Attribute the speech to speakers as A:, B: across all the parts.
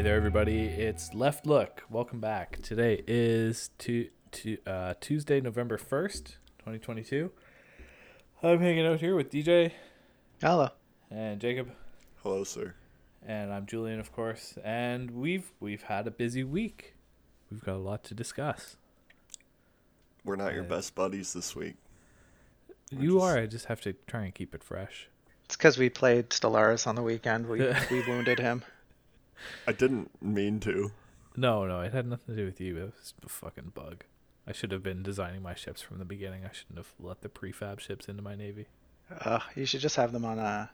A: Hey there, everybody. It's Left Look. Welcome back. Today is to, to, uh, Tuesday, November 1st, 2022. I'm hanging out here with DJ
B: Hello.
A: and Jacob,
C: Hello, sir.
A: and I'm Julian, of course. And we've we've had a busy week. We've got a lot to discuss.
C: We're not your
A: Uh,
C: best buddies this week. We're
A: You
C: just-
A: are. I just have to try and keep it fresh.
B: It's because we played Stellaris on the weekend. We we wounded him.
C: I didn't mean to.
A: No, no, it had nothing to do with you. It was a fucking bug. I should have been designing my ships from the beginning. I shouldn't have let the prefab ships into my navy.
B: Uh, you should just have them on a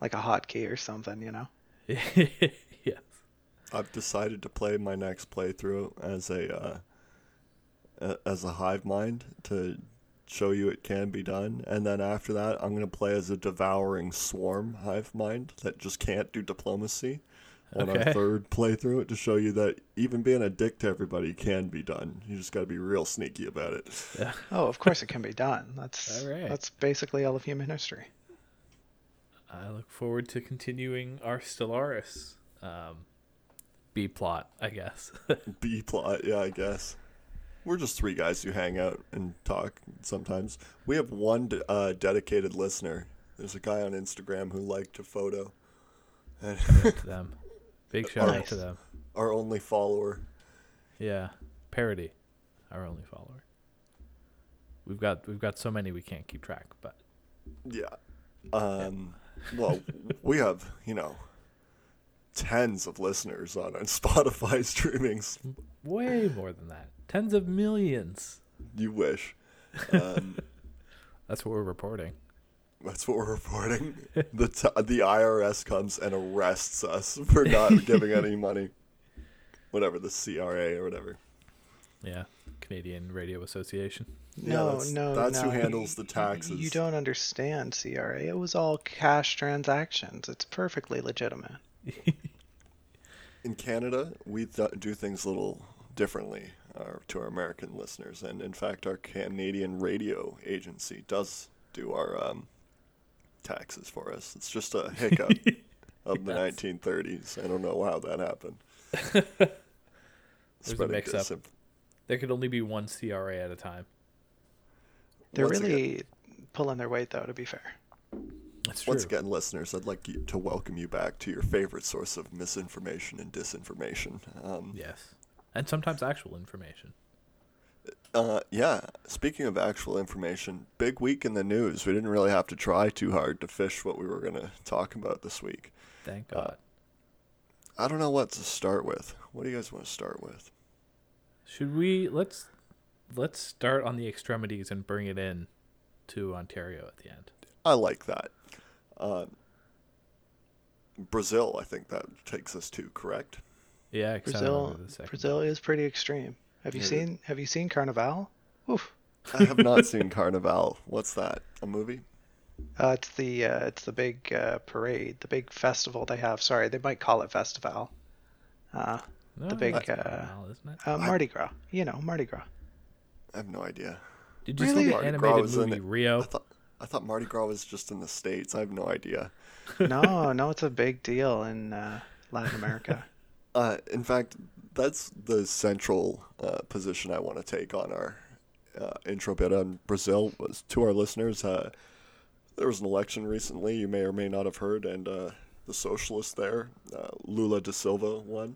B: like a hotkey or something, you know.
A: yes.
C: I've decided to play my next playthrough as a uh, a- as a hive mind to show you it can be done, and then after that, I'm gonna play as a devouring swarm hive mind that just can't do diplomacy. On
A: Okay.
C: our third playthrough, to show you that even being a dick to everybody can be done. You just got to be real sneaky about it.
A: Yeah.
B: Oh, of course it can be done. That's
A: All right.
B: that's basically all of human history.
A: I look forward to continuing our Stellaris um, B plot, I guess.
C: B plot, yeah, I guess. We're just three guys who hang out and talk sometimes. We have one de- uh, dedicated listener. There's a guy on Instagram who liked a photo, and
A: to them. Big shout out to them.
C: our only follower.
A: Yeah. Parody, our only follower. We've got we've got so many we can't keep track, but
C: Yeah. Um. Well, we have you know tens of listeners on on Spotify streamings.
A: way more than that. Tens of millions.
C: You wish. Um,
A: That's what we're reporting.
C: That's what we're reporting. The t- the IRS comes and arrests us for not giving any money. Whatever the CRA or whatever.
A: Yeah. Canadian Radio Association.
C: Yeah,
B: No,
C: that's-
B: no,
C: that's who handles the taxes.
B: You don't understand, CRA. It was all cash transactions. It's perfectly legitimate.
C: In Canada, we th- do things a little differently uh, to our American listeners, and in fact, our Canadian radio agency does do our um, taxes for us. It's just a hiccup of the
A: Yes.
C: 1930s. I don't know how that happened.
A: There's a
C: Spreading
A: mix-up.
C: disinf-
A: There could only be one CRA at a time.
B: They're
C: Once again-
B: really pulling their weight, though. To be fair.
A: That's true.
C: Once again, listeners, I'd like you to welcome you back to your favorite source of misinformation and disinformation. Um,
A: Yes. And sometimes actual information.
C: Uh, yeah, speaking of actual information, big week in the news. We didn't really have to try too hard to fish what we were going to talk about this week.
A: Thank
C: Uh,
A: God.
C: I don't know what to start with. What do you guys want to start with?
A: Should we let's let's start on the extremities and bring it in to Ontario at the end.
C: I like that. Uh, Brazil, I think that takes us to, correct?
A: Yeah,
B: Brazil,
A: remember the second
B: Brazil is pretty extreme. Have you
C: Yeah.
B: seen Have you seen Carnival? Oof.
C: I have not seen Carnival. What's that? A movie?
B: Uh, it's the uh, it's the big uh, parade, the big festival they have. Sorry, they might call it festival. Uh,
A: one.
B: the big,
A: that's
B: uh,
A: Carnival,
B: uh, Mardi Gras. You know, Mardi Gras.
C: I have no idea.
A: Did you
B: really?
A: see the
C: Mardi Gras
A: animated
C: was in
A: movie. Rio?
C: I thought I thought Mardi Gras was just in the states. I have no idea.
B: No, no, it's a big deal in uh, Latin America.
C: Uh, in fact, that's the central uh, position I want to take on our uh, intro bit on Brazil. Was to our listeners, uh, there was an election recently. You may or may not have heard, and uh, the socialist there, uh, Lula da Silva, won.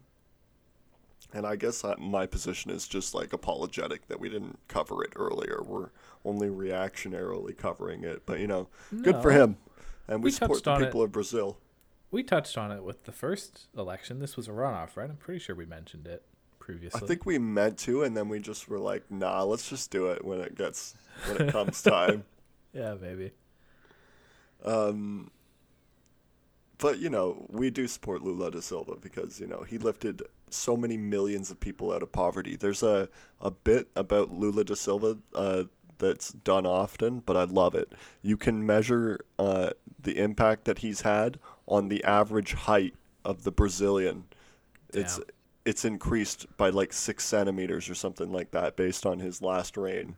C: And I guess uh, my position is just like apologetic that we didn't cover it earlier. We're only reactionarily covering it, but you know, good for him. And we,
A: We
C: support the
A: on it.
C: people of Brazil.
A: We touched on it with the first election. This was a runoff, right? I'm pretty sure we mentioned it previously.
C: I think we meant to, and then we just were like, "Nah, let's just do it when it gets when it comes time."
A: Yeah, maybe.
C: Um, but you know, we do support Lula da Silva because you know he lifted so many millions of people out of poverty. There's a a bit about Lula da Silva uh, that's done often, but I love it. You can measure uh, the impact that he's had on the average height of the Brazilian. It's
A: Damn.
C: it's increased by like six centimeters or something like that based on his last reign,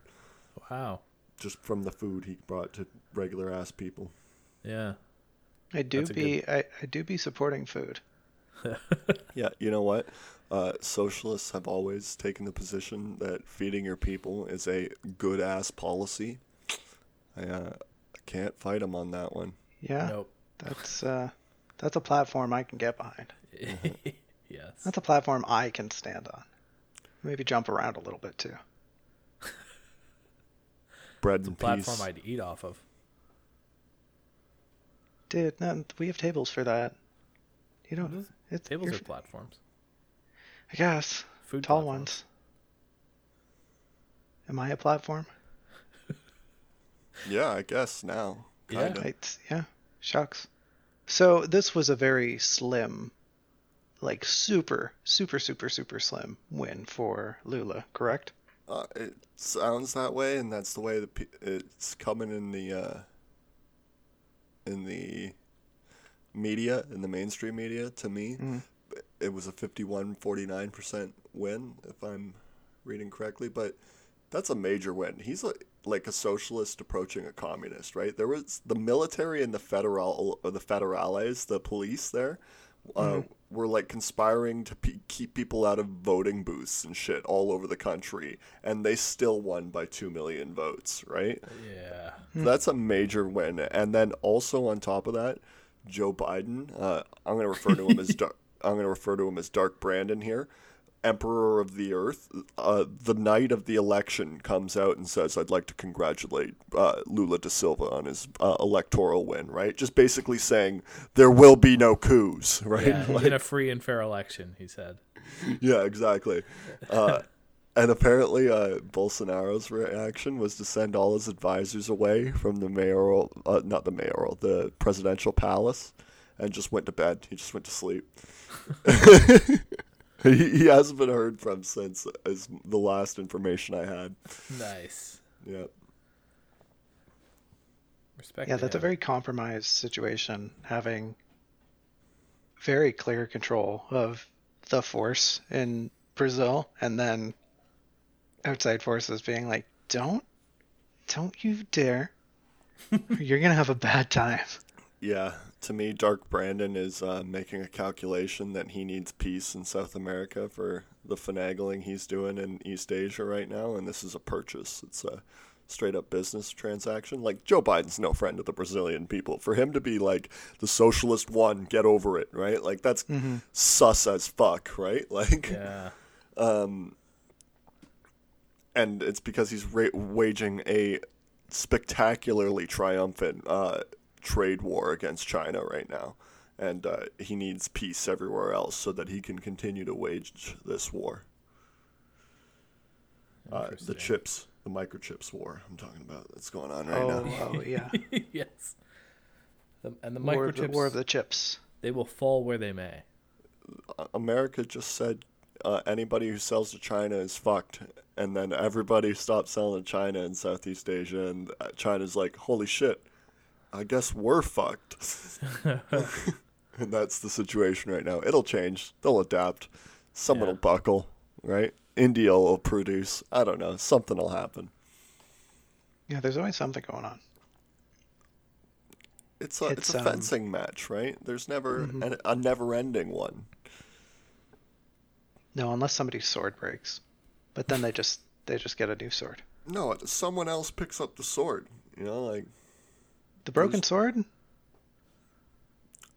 A: Wow.
C: just from the food he brought to regular ass people.
A: Yeah.
B: I do
A: That's a
B: be I, I do be supporting food.
C: Yeah, you know what? Uh, socialists have always taken the position that feeding your people is a good ass policy. I uh, can't fight them on that one.
B: Yeah,
A: Nope.
B: that's uh, that's a platform I can get behind.
A: yes.
B: That's a platform I can stand on. Maybe jump around a little bit too.
C: Bread
A: It's a
C: and
A: platform
C: peace.
A: I'd eat off of.
B: Dude, no, we have tables for that. You don't. It's,
A: Tables
B: you're-
A: platforms.
B: I guess
A: Food
B: tall
A: platforms.
B: ones. Am I a platform?
C: Yeah, I guess now.
A: Yeah.
C: Kinda.
B: It's, yeah, shucks. So this was a very slim, like super, super, super, super slim win for Lula, correct?
C: Uh, it sounds that way, and that's the way the pe- it's coming in the uh, in the media, in the mainstream media. To me,
B: Mhm.
C: it was a 51-49% win, if I'm reading correctly. But that's a major win. He's like like a socialist approaching a communist, right? There was the military and the federal, or the federales, the police there, uh, were like conspiring to pe- keep people out of voting booths and shit all over the country, and they still won by two million votes, right?
A: Yeah.
C: That's a major win. And then also on top of that, Joe Biden, uh, I'm going to refer to him as Dark, I'm going to refer to him as Dark Brandon here, Emperor of the Earth. Uh, the night of the election comes out and says, "I'd like to congratulate uh, Lula da Silva on his uh, electoral win." Right, just basically saying there will be no coups. Right.
A: Yeah.
C: Like-
A: in a free and fair election, he said.
C: yeah, exactly. Uh, and apparently, uh, Bolsonaro's reaction was to send all his advisors away from the mayoral, uh, not the mayoral, the presidential palace, and just went to bed. He just went to sleep. he, he hasn't been heard from since, is the last information I had.
A: Nice.
C: Yeah.
A: Respect.
B: Yeah,
A: to
B: that's a very compromised situation, having very clear control of the force in Brazil, and then outside forces being like, "Don't, don't you dare! You're gonna have a bad time."
C: Yeah, to me, Dark Brandon is uh, making a calculation that he needs peace in South America for the finagling he's doing in East Asia right now, and this is a purchase. It's a straight up business transaction. Like, Joe Biden's no friend of the Brazilian people. For him to be like, the socialist one, get over it, right? Like, that's sus as fuck, right? Like,
A: Yeah.
C: and it's because he's ra- waging a spectacularly triumphant uh, trade war against China right now, and uh, he needs peace everywhere else so that he can continue to wage this war. Uh, the chips, the microchips war. I'm talking about that's going on right
B: oh,
C: now.
B: oh yeah,
A: yes. The, and the
B: war of the,
A: microchips,
B: war of the chips.
A: they will fall where they may.
C: America just said uh, anybody who sells to China is fucked, and then everybody stopped selling to China in Southeast Asia, and uh, China's like, holy shit, I guess we're fucked. and that's the situation right now. It'll change. They'll adapt. Someone
A: Yeah.
C: will buckle, right? India will produce. I don't know. Something will happen.
B: Yeah, there's always something going on.
C: It's a it's,
B: It's,
C: a
B: um,
C: fencing match, right? There's never an, a never-ending one.
B: No, unless somebody's sword breaks, but then they just they just get a new sword.
C: No, someone else picks up the sword. You know, like
B: The broken sword?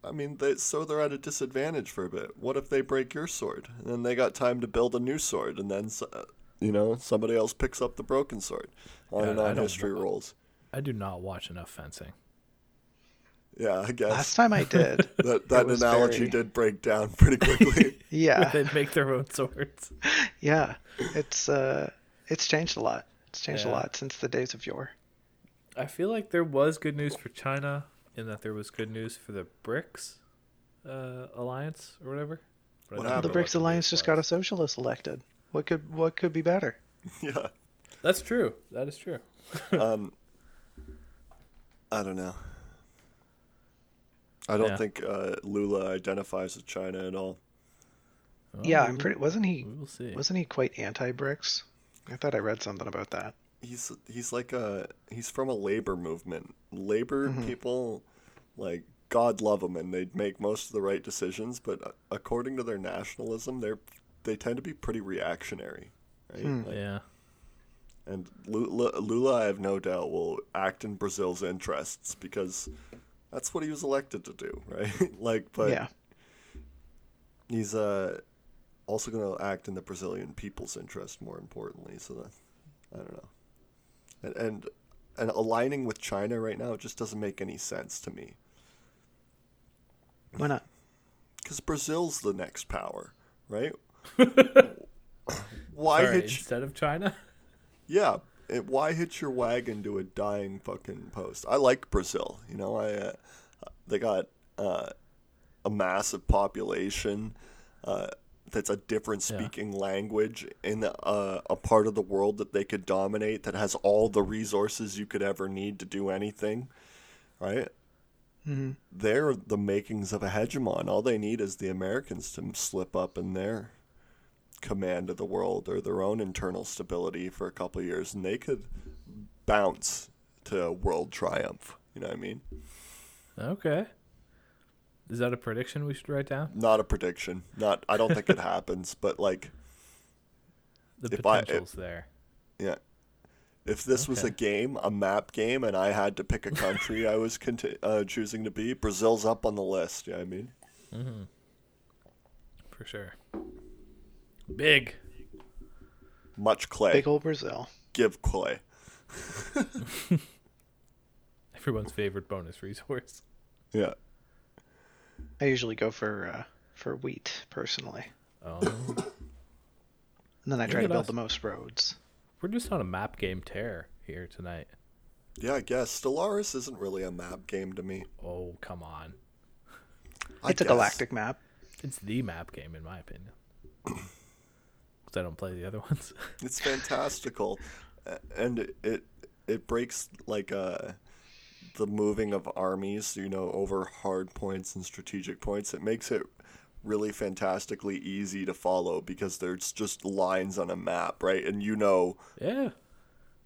C: I mean, they, so they're at a disadvantage for a bit. What if they break your sword, and then they got time to build a new sword, and then uh, you know somebody else picks up the broken sword? On
A: Yeah,
C: and
A: I
C: on
A: don't
C: history
A: wa-
C: rolls.
A: I do not watch enough fencing.
C: Yeah, I guess
B: Last time I did.
C: that that analogy
B: very-
C: did break down pretty quickly.
B: yeah.
A: they make their own swords.
B: Yeah, it's uh, it's changed a lot. It's changed a lot since the days of yore.
A: I feel like there was good news for China in that there was good news for the BRICS uh, alliance or whatever. But I
C: What
A: don't
C: happened?
B: The BRICS alliance just got a socialist elected. What could what could be better?
C: yeah.
A: That's true. That is true.
C: Um. I don't know. I don't
A: Yeah.
C: think uh, Lula identifies with China at all.
A: Well,
B: yeah,
A: we
B: I'm pretty. Wasn't he?
A: We will see.
B: Wasn't he quite anti-BRICS? I thought I read something about that.
C: He's he's like a he's from a labor movement. Labor
B: Mm-hmm.
C: people like God love them, and they make most of the right decisions. But uh, according to their nationalism, they're they tend to be pretty reactionary, right?
B: Hmm.
C: Like-
A: Yeah.
C: and Lula, Lula, I have no doubt, will act in Brazil's interests because that's what he was elected to do, right? like, but
B: yeah.
C: he's uh, also going to act in the Brazilian people's interest, more importantly. So that I don't know, and, and and aligning with China right now just doesn't make any sense to me
B: Why not?
C: because Brazil's the next power, right? Why
A: Sorry,
C: hitch?
A: instead of China?
C: Yeah, it, why hitch your wagon to a dying fucking post? I like Brazil. You know, I uh, they got uh, a massive population uh, that's a different
A: Yeah.
C: speaking language in uh, a part of the world that they could dominate that has all the resources you could ever need to do anything, right?
B: hmm
C: They're the makings of a hegemon. All they need is the Americans to slip up in their command of the world or their own internal stability for a couple of years, and they could bounce to world triumph. You know what I mean?
A: Okay. Is that a prediction we should write down?
C: Not a prediction. Not. I don't think it happens, but like,
A: The
C: If I- if-
A: potential's there.
C: yeah. If this was a game, a map game, and I had to pick a country I was conti- uh, choosing to be, Brazil's up on the list. Yeah, I mean,
A: Mm-hmm. For sure. Big.
C: much clay.
B: Big old Brazil.
C: Give clay.
A: Everyone's favorite bonus resource.
C: Yeah.
B: I usually go for uh, for wheat personally,
A: Oh.
B: and then I
A: Look
B: try to build
A: us.
B: the most roads.
A: We're just on a map game tear here tonight.
C: Yeah, I guess Stellaris isn't really a map game to me.
A: Oh, come on.
C: I
B: It's a galactic map.
A: It's the map game, in my opinion. Because I don't play the other ones.
C: It's fantastical, and it it, it breaks like uh the moving of armies, you know, over hard points and strategic points. It makes it really fantastically easy to follow because there's just lines on a map, right? And you know
A: yeah.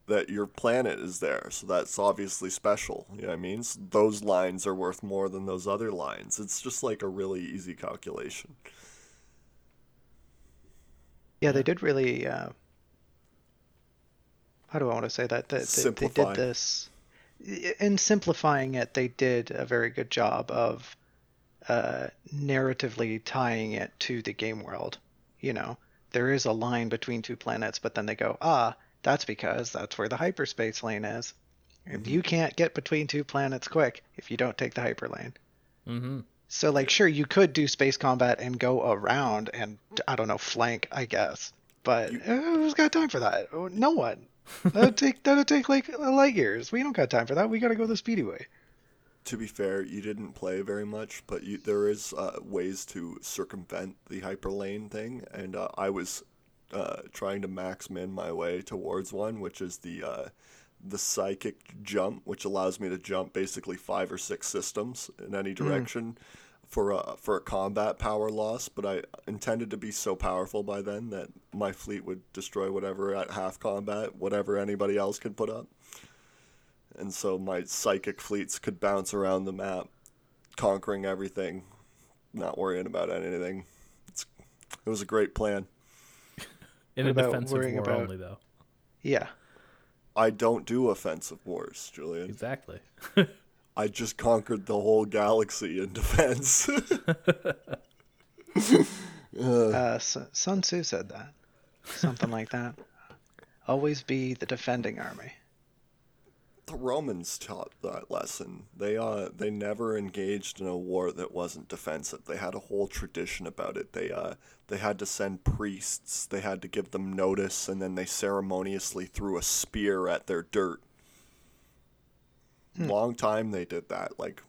C: that your planet is there, so that's obviously special. You know what I mean? So those lines are worth more than those other lines. It's just like a really easy calculation.
B: Yeah, they did really. Uh, how do I want to say that? They, they, they did this. In simplifying it, they did a very good job of uh, narratively tying it to the game world. You know, there is a line between two planets, but then they go, ah, that's because that's where the hyperspace lane is. If you can't get between two planets quick if you don't take the hyperlane.
A: Mm-hmm.
B: So, like, sure, you could do space combat and go around and, I don't know, flank, I guess. But
C: You-
B: who's got time for that? No one. That'd take that'd take like light years. We don't got time for that. We got to go the speedy way.
C: to be fair, you didn't play very much, but you, there is uh, ways to circumvent the hyperlane thing, and uh, I was uh, trying to max min my way towards one, which is the uh, the psychic jump, which allows me to jump basically five or six systems in any direction for a for a combat power loss. But I intended to be so powerful by then that my fleet would destroy whatever at half combat, whatever anybody else could put up and so my psychic fleets could bounce around the map, conquering everything, not worrying about anything. It's, it was a great plan.
A: In
B: What
A: a
B: about
A: defensive war
B: about-
A: only, though.
B: Yeah.
C: I don't do offensive wars, Julian.
A: Exactly.
C: I just conquered the whole galaxy in defense.
B: Uh, Sun Sun Tzu said that. Something like that. Always be the defending army.
C: the Romans taught that lesson. They uh they never engaged in a war that wasn't defensive. They had a whole tradition about it. They uh they had to send priests. They had to give them notice, and then they ceremoniously threw a spear at their dirt. Long time they did that, like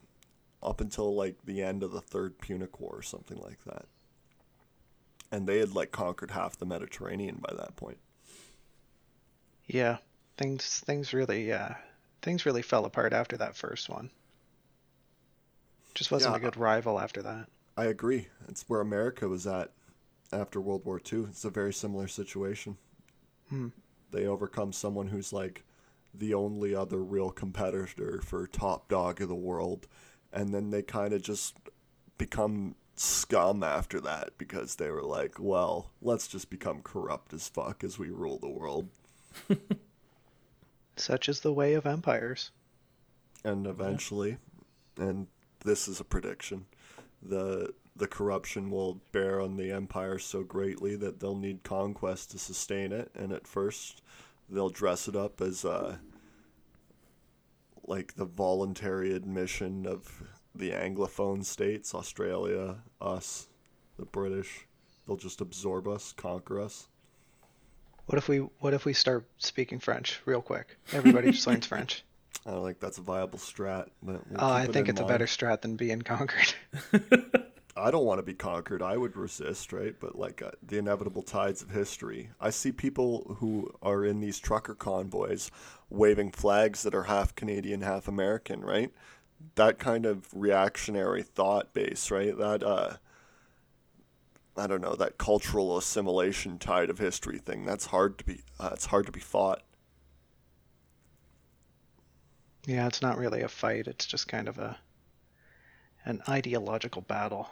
C: up until like the end of the Third Punic War or something like that. And they had like conquered half the Mediterranean by that point.
B: Yeah. Things things really uh things really fell apart after that first one. Just wasn't
C: Yeah.
B: a good rival after that.
C: I agree. It's where America was at after World War II. It's a very similar situation.
B: Hmm.
C: They overcome someone who's like the only other real competitor for top dog of the world, and then they kind of just become scum after that because they were like, well, let's just become corrupt as fuck as we rule the world.
B: Such is the way of empires.
C: And eventually, and this is a prediction, the the corruption will bear on the empire so greatly that they'll need conquest to sustain it. And at first, they'll dress it up as uh, like the voluntary admission of the Anglophone states, Australia, us, the British. They'll just absorb us, conquer us.
B: What if we what if we start speaking French real quick? Everybody just learns French.
C: I don't think that's a viable strat. But we'll
B: Oh, I
C: keep it
B: think
C: in
B: it's a better strat than being conquered.
C: I don't want to be conquered. I would resist, right? But like uh, the inevitable tides of history, I see people who are in these trucker convoys waving flags that are half Canadian, half American, right? That kind of reactionary thought base, right? That uh I don't know, that cultural assimilation tide of history thing. That's hard to be uh, it's hard to be fought.
B: yeah, it's not really a fight. It's just kind of a an ideological battle,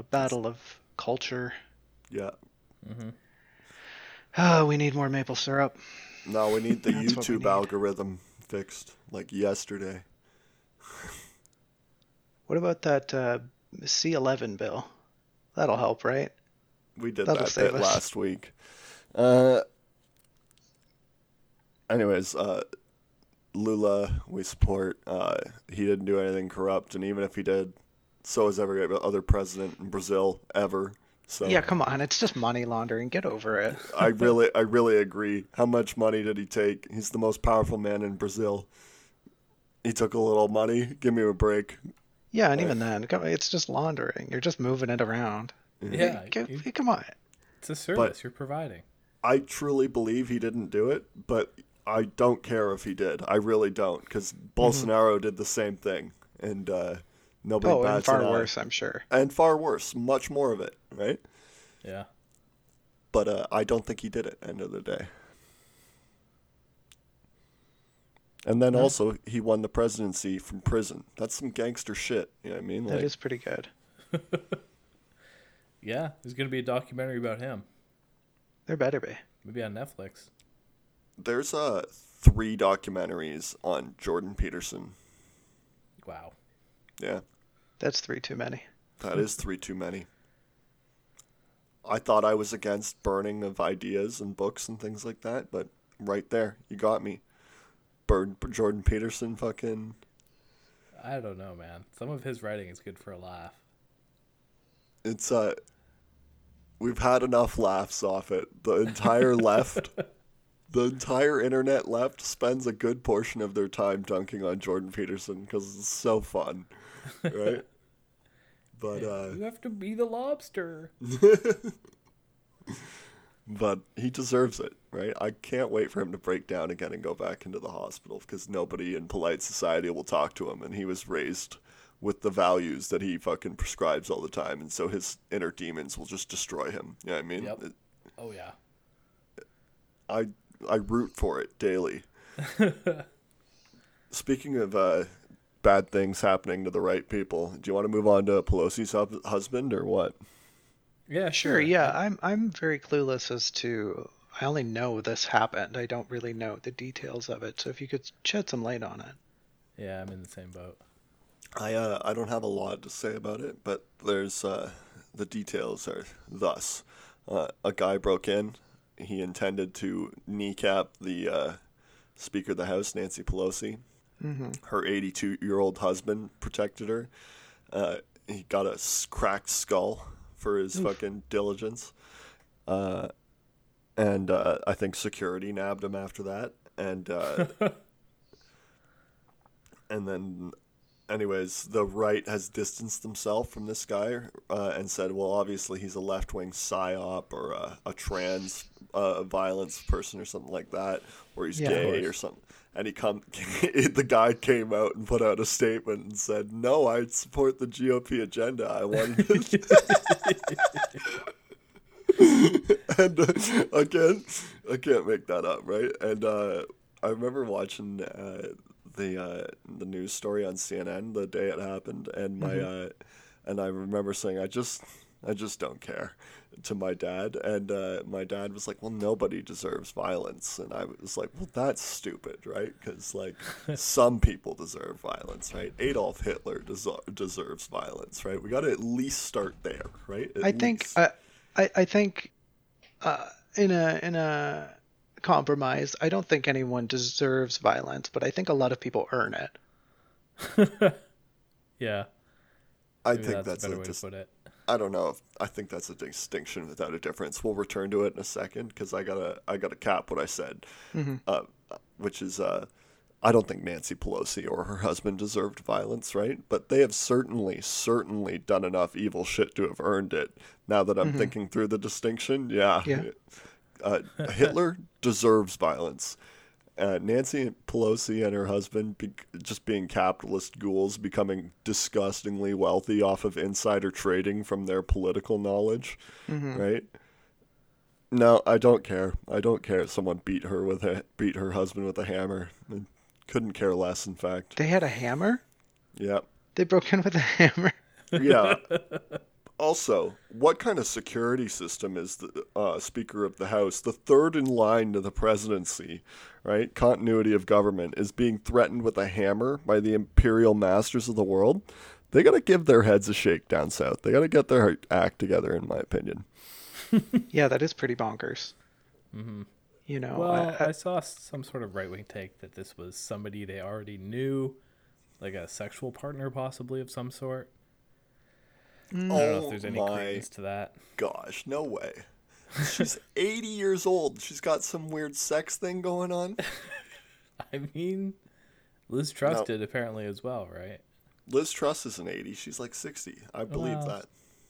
B: a battle of culture.
C: Yeah. Mm-hmm.
B: Oh, we need more maple syrup.
C: No, we need the
B: That's what we
C: YouTube
B: need.
C: algorithm fixed like yesterday.
B: What about that uh, C11 bill? That'll help, right?
C: We did
B: That'll
C: that bit
B: us.
C: last week. Uh, anyways, uh, Lula, we support. Uh, he didn't do anything corrupt, and even if he did, so has every other president in Brazil ever. So
B: Yeah, come on. It's just money laundering. Get over it.
C: I really, I really agree. How much money did he take? He's the most powerful man in Brazil. He took a little money. Give me a break.
B: Yeah, and even then, come- it's just laundering. You're just moving it around.
A: Yeah,
B: Go-
A: you-
B: come on.
A: it's a service you're providing.
C: I truly believe he didn't do it, but I don't care if he did. I really don't, because Bolsonaro did the same thing, and uh, nobody
B: Oh, and far
C: an eye.
B: worse, I'm sure.
C: and far worse, much more of it, right?
A: Yeah.
C: But uh, I don't think he did it. End of the day. And then also, he won the presidency from prison. That's some gangster shit. You know what I mean?
B: That
C: Like,
B: is pretty good.
A: Yeah, there's gonna be a documentary about him.
B: There better be.
A: Maybe on Netflix.
C: there's uh, three documentaries on Jordan Peterson.
A: Wow.
C: Yeah.
B: That's three too many.
C: That is three too many. I thought I was against burning of ideas and books and things like that, but right there, you got me. Burn Jordan Peterson fucking
A: I don't know, man. Some of his writing is good for a laugh.
C: it's uh we've had enough laughs off it. The entire left the entire internet left spends a good portion of their time dunking on Jordan Peterson cuz it's so fun. Right? But uh
A: you have to be the lobster.
C: but he deserves it, right? I can't wait for him to break down again and go back into the hospital because nobody in polite society will talk to him, and he was raised with the values that he fucking prescribes all the time, and so his inner demons will just destroy him. You know what I mean?
A: Yep. Oh yeah.
C: I I root for it daily. Speaking of uh, bad things happening to the right people, do you want to move on to Pelosi's hub- husband or what?
A: Yeah,
B: Sure,
A: sure.
B: yeah. I'm I'm very clueless as to I only know this happened. I don't really know the details of it. So if you could shed some light on it.
A: Yeah, I'm in the same boat.
C: I uh, I don't have a lot to say about it, but there's uh, the details are thus: uh, a guy broke in. He intended to kneecap the uh, Speaker of the House, Nancy Pelosi.
B: Mm-hmm.
C: Her 82 year old husband protected her. Uh, he got a cracked skull for his fucking diligence. Uh, and uh, I think security nabbed him after that. And uh, and then anyways, the right has distanced themselves from this guy uh, and said, well, obviously he's a left wing psyop or a, a trans uh, violence person or something like that, or he's
B: Yeah,
C: gay or something. And he come, the guy came out and put out a statement and said, "No, I support the GOP agenda. I wanted." To. And uh, again, I can't make that up, right? And uh, I remember watching uh, the uh, the news story on CNN the day it happened, and my
B: Mm-hmm.
C: uh, and I remember saying, I just I just don't care to my dad, and uh, my dad was like, well, nobody deserves violence, and I was like, well, that's stupid, right? Because like some people deserve violence, right? Adolf Hitler deser- deserves violence, right? We got to at least start there, right? At
B: I think
C: least.
B: I, I I think uh, in a in a compromise, I don't think anyone deserves violence, but I think a lot of people earn it.
A: Yeah.
C: I
A: Maybe
C: think
A: that's,
C: that's
A: a better
C: a
A: way
C: dis-
A: to put it.
C: I don't know. If, I think that's a distinction without a difference. We'll return to it in a second because I gotta I gotta cap what I said, uh, which is uh, I don't think Nancy Pelosi or her husband deserved violence, right? But they have certainly certainly done enough evil shit to have earned it. Now that I'm thinking through the distinction, yeah,
B: Yeah.
C: Uh, Hitler deserves violence. Uh, Nancy Pelosi and her husband be- just being capitalist ghouls, becoming disgustingly wealthy off of insider trading from their political knowledge, right? No, I don't care. I don't care if someone beat her with a beat her husband with a hammer. I couldn't care less, in fact.
B: They had a hammer.
C: Yep.
B: They broke in with a hammer.
C: yeah. Also, what kind of security system is the uh, Speaker of the House, the third in line to the presidency, right? Continuity of government is being threatened with a hammer by the imperial masters of the world. They got to give their heads a shake down south. They got to get their act together, in my opinion.
B: yeah, that is pretty bonkers. Mm-hmm. You know,
A: Well,
B: I-
A: I,
B: I-
A: saw some sort of right wing take that this was somebody they already knew, like a sexual partner possibly of some sort. I don't know if there's any
C: Oh my
A: credence to that.
C: gosh, no way. She's 80 years old. She's got some weird sex thing going on.
A: I mean, Liz Truss
C: No.
A: did apparently as well, right?
C: Liz Truss isn't 80. She's like 60. I believe
A: Well.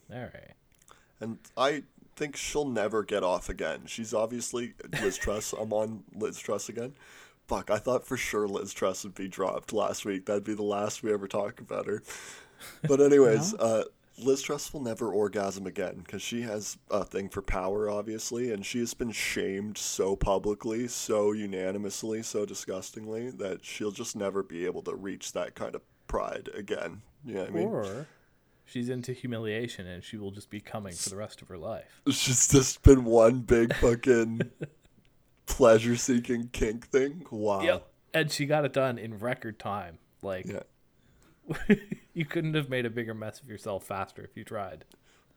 C: that.
A: All right.
C: And I think she'll never get off again. She's obviously Liz Truss. I'm on Liz Truss again. Fuck, I thought for sure Liz Truss would be dropped last week. That'd be the last we ever talk about her. But anyways, uh, Liz Truss will never orgasm again because she has a thing for power, obviously, and she has been shamed so publicly, so unanimously, so disgustingly that she'll just never be able to reach that kind of pride again. You know what I mean?
A: Or she's into humiliation and she will just be coming for the rest of her life.
C: She's just been one big fucking pleasure seeking kink thing. Wow.
A: Yep. And she got it done in record time. Like
C: Yeah.
A: you couldn't have made a bigger mess of yourself faster if you tried.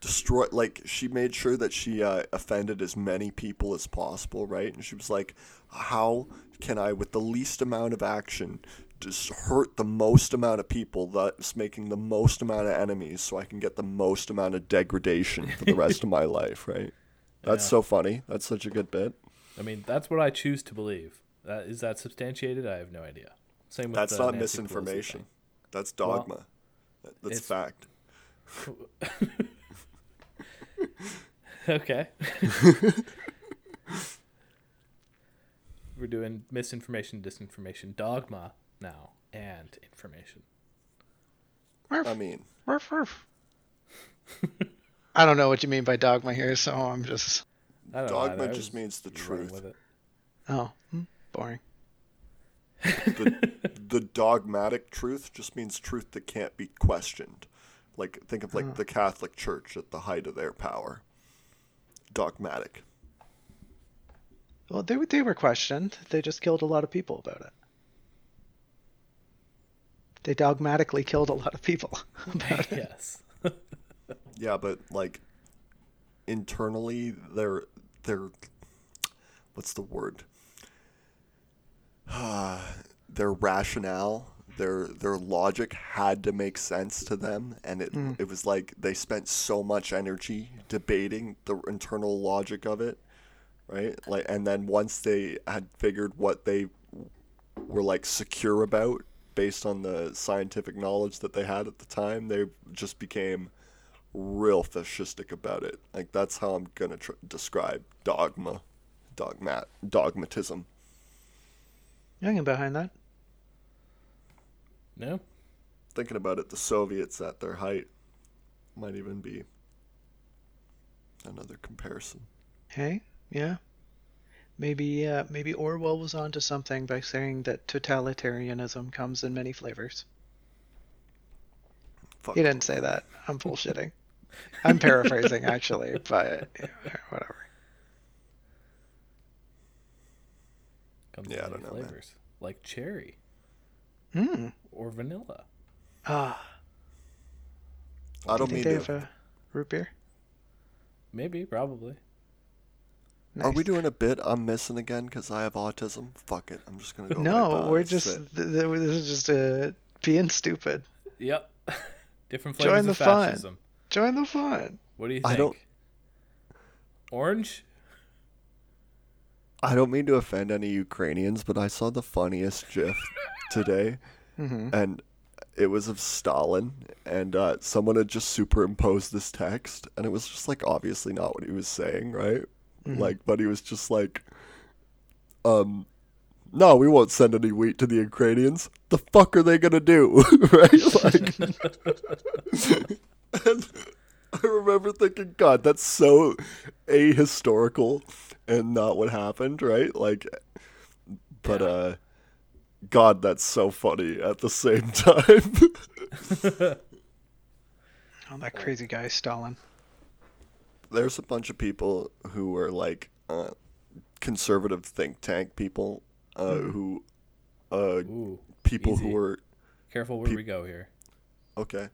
C: Destroy like she made sure that she uh, offended as many people as possible, right? And she was like, "How can I, with the least amount of action, just hurt the most amount of people that's making the most amount of enemies, so I can get the most amount of degradation for the rest of my life?" Right? That's
A: Yeah.
C: so funny. That's such a good bit.
A: I mean, that's what I choose to believe. That is that substantiated? I have no idea. Same with
C: That's not
A: Nancy
C: misinformation. That's dogma. That- that's
A: it's-
C: fact.
A: Okay. We're doing misinformation, disinformation, dogma now, and information.
C: I mean,
B: Ruff, ruff. I don't know what you mean by dogma here, so I'm just
A: I don't know
C: Dogma just means the truth.
B: oh hmm, boring.
C: the, the dogmatic truth just means truth that can't be questioned. Like think of like hmm. the Catholic Church at the height of their power. Dogmatic.
B: Well, they they were questioned. They just killed a lot of people about it. They dogmatically killed a lot of people about it.
A: yes.
C: Yeah, but like internally they're they're what's the word? Ah, their rationale, their their logic had to make sense to them and it mm. it was like they spent so much energy debating the internal logic of it, right? Like and then once they had figured what they were like secure about based on the scientific knowledge that they had at the time, they just became real fascistic about it. Like that's how I'm gonna tr- describe dogma, dogmat, dogmatism.
B: I can behind that.
A: No?
C: Thinking about it, the Soviets at their height might even be another comparison.
B: Hey, yeah. maybe uh, maybe Orwell was onto something by saying that totalitarianism comes in many flavors.
C: Fuck.
B: He didn't say that. I'm bullshitting. I'm paraphrasing actually, but yeah, whatever.
A: Comes
C: Yeah, I
A: in many
C: don't know, man.
A: flavors. Like cherry
B: Hmm.
A: or vanilla.
B: Ah.
C: I
B: do
C: don't
B: you
C: mean
B: think they
C: to.
B: have a root beer?
A: Maybe, probably.
C: Are we doing a bit I'm missing again because I have autism? Fuck it. I'm just gonna go.
B: No, we're just th- th- this is just uh, being stupid.
A: Yep. Different flavors
B: Join
A: flavors
B: the
A: of
B: fun.
A: fascism.
B: Join the fun.
A: What do you think?
C: I don't-
A: Orange?
C: I don't mean to offend any Ukrainians, but I saw the funniest GIF today,
B: hmm
C: and it was of Stalin, and uh, someone had just superimposed this text, and it was just like obviously not what he was saying, right? Like, but he was just like, um, no, we won't send any wheat to the Ukrainians. The fuck are they gonna do, right? Like, and I remember thinking, God, that's so ahistorical and not what happened, right? Like, but
A: Yeah.
C: uh, God, that's so funny at the same time.
B: Oh, that crazy guy Stalin.
C: There's a bunch of people who were like uh, conservative think tank people, uh, who, uh,
A: Ooh.
C: people
A: easy.
C: who were
A: Careful where
C: Pe-
A: we go here.
C: Okay.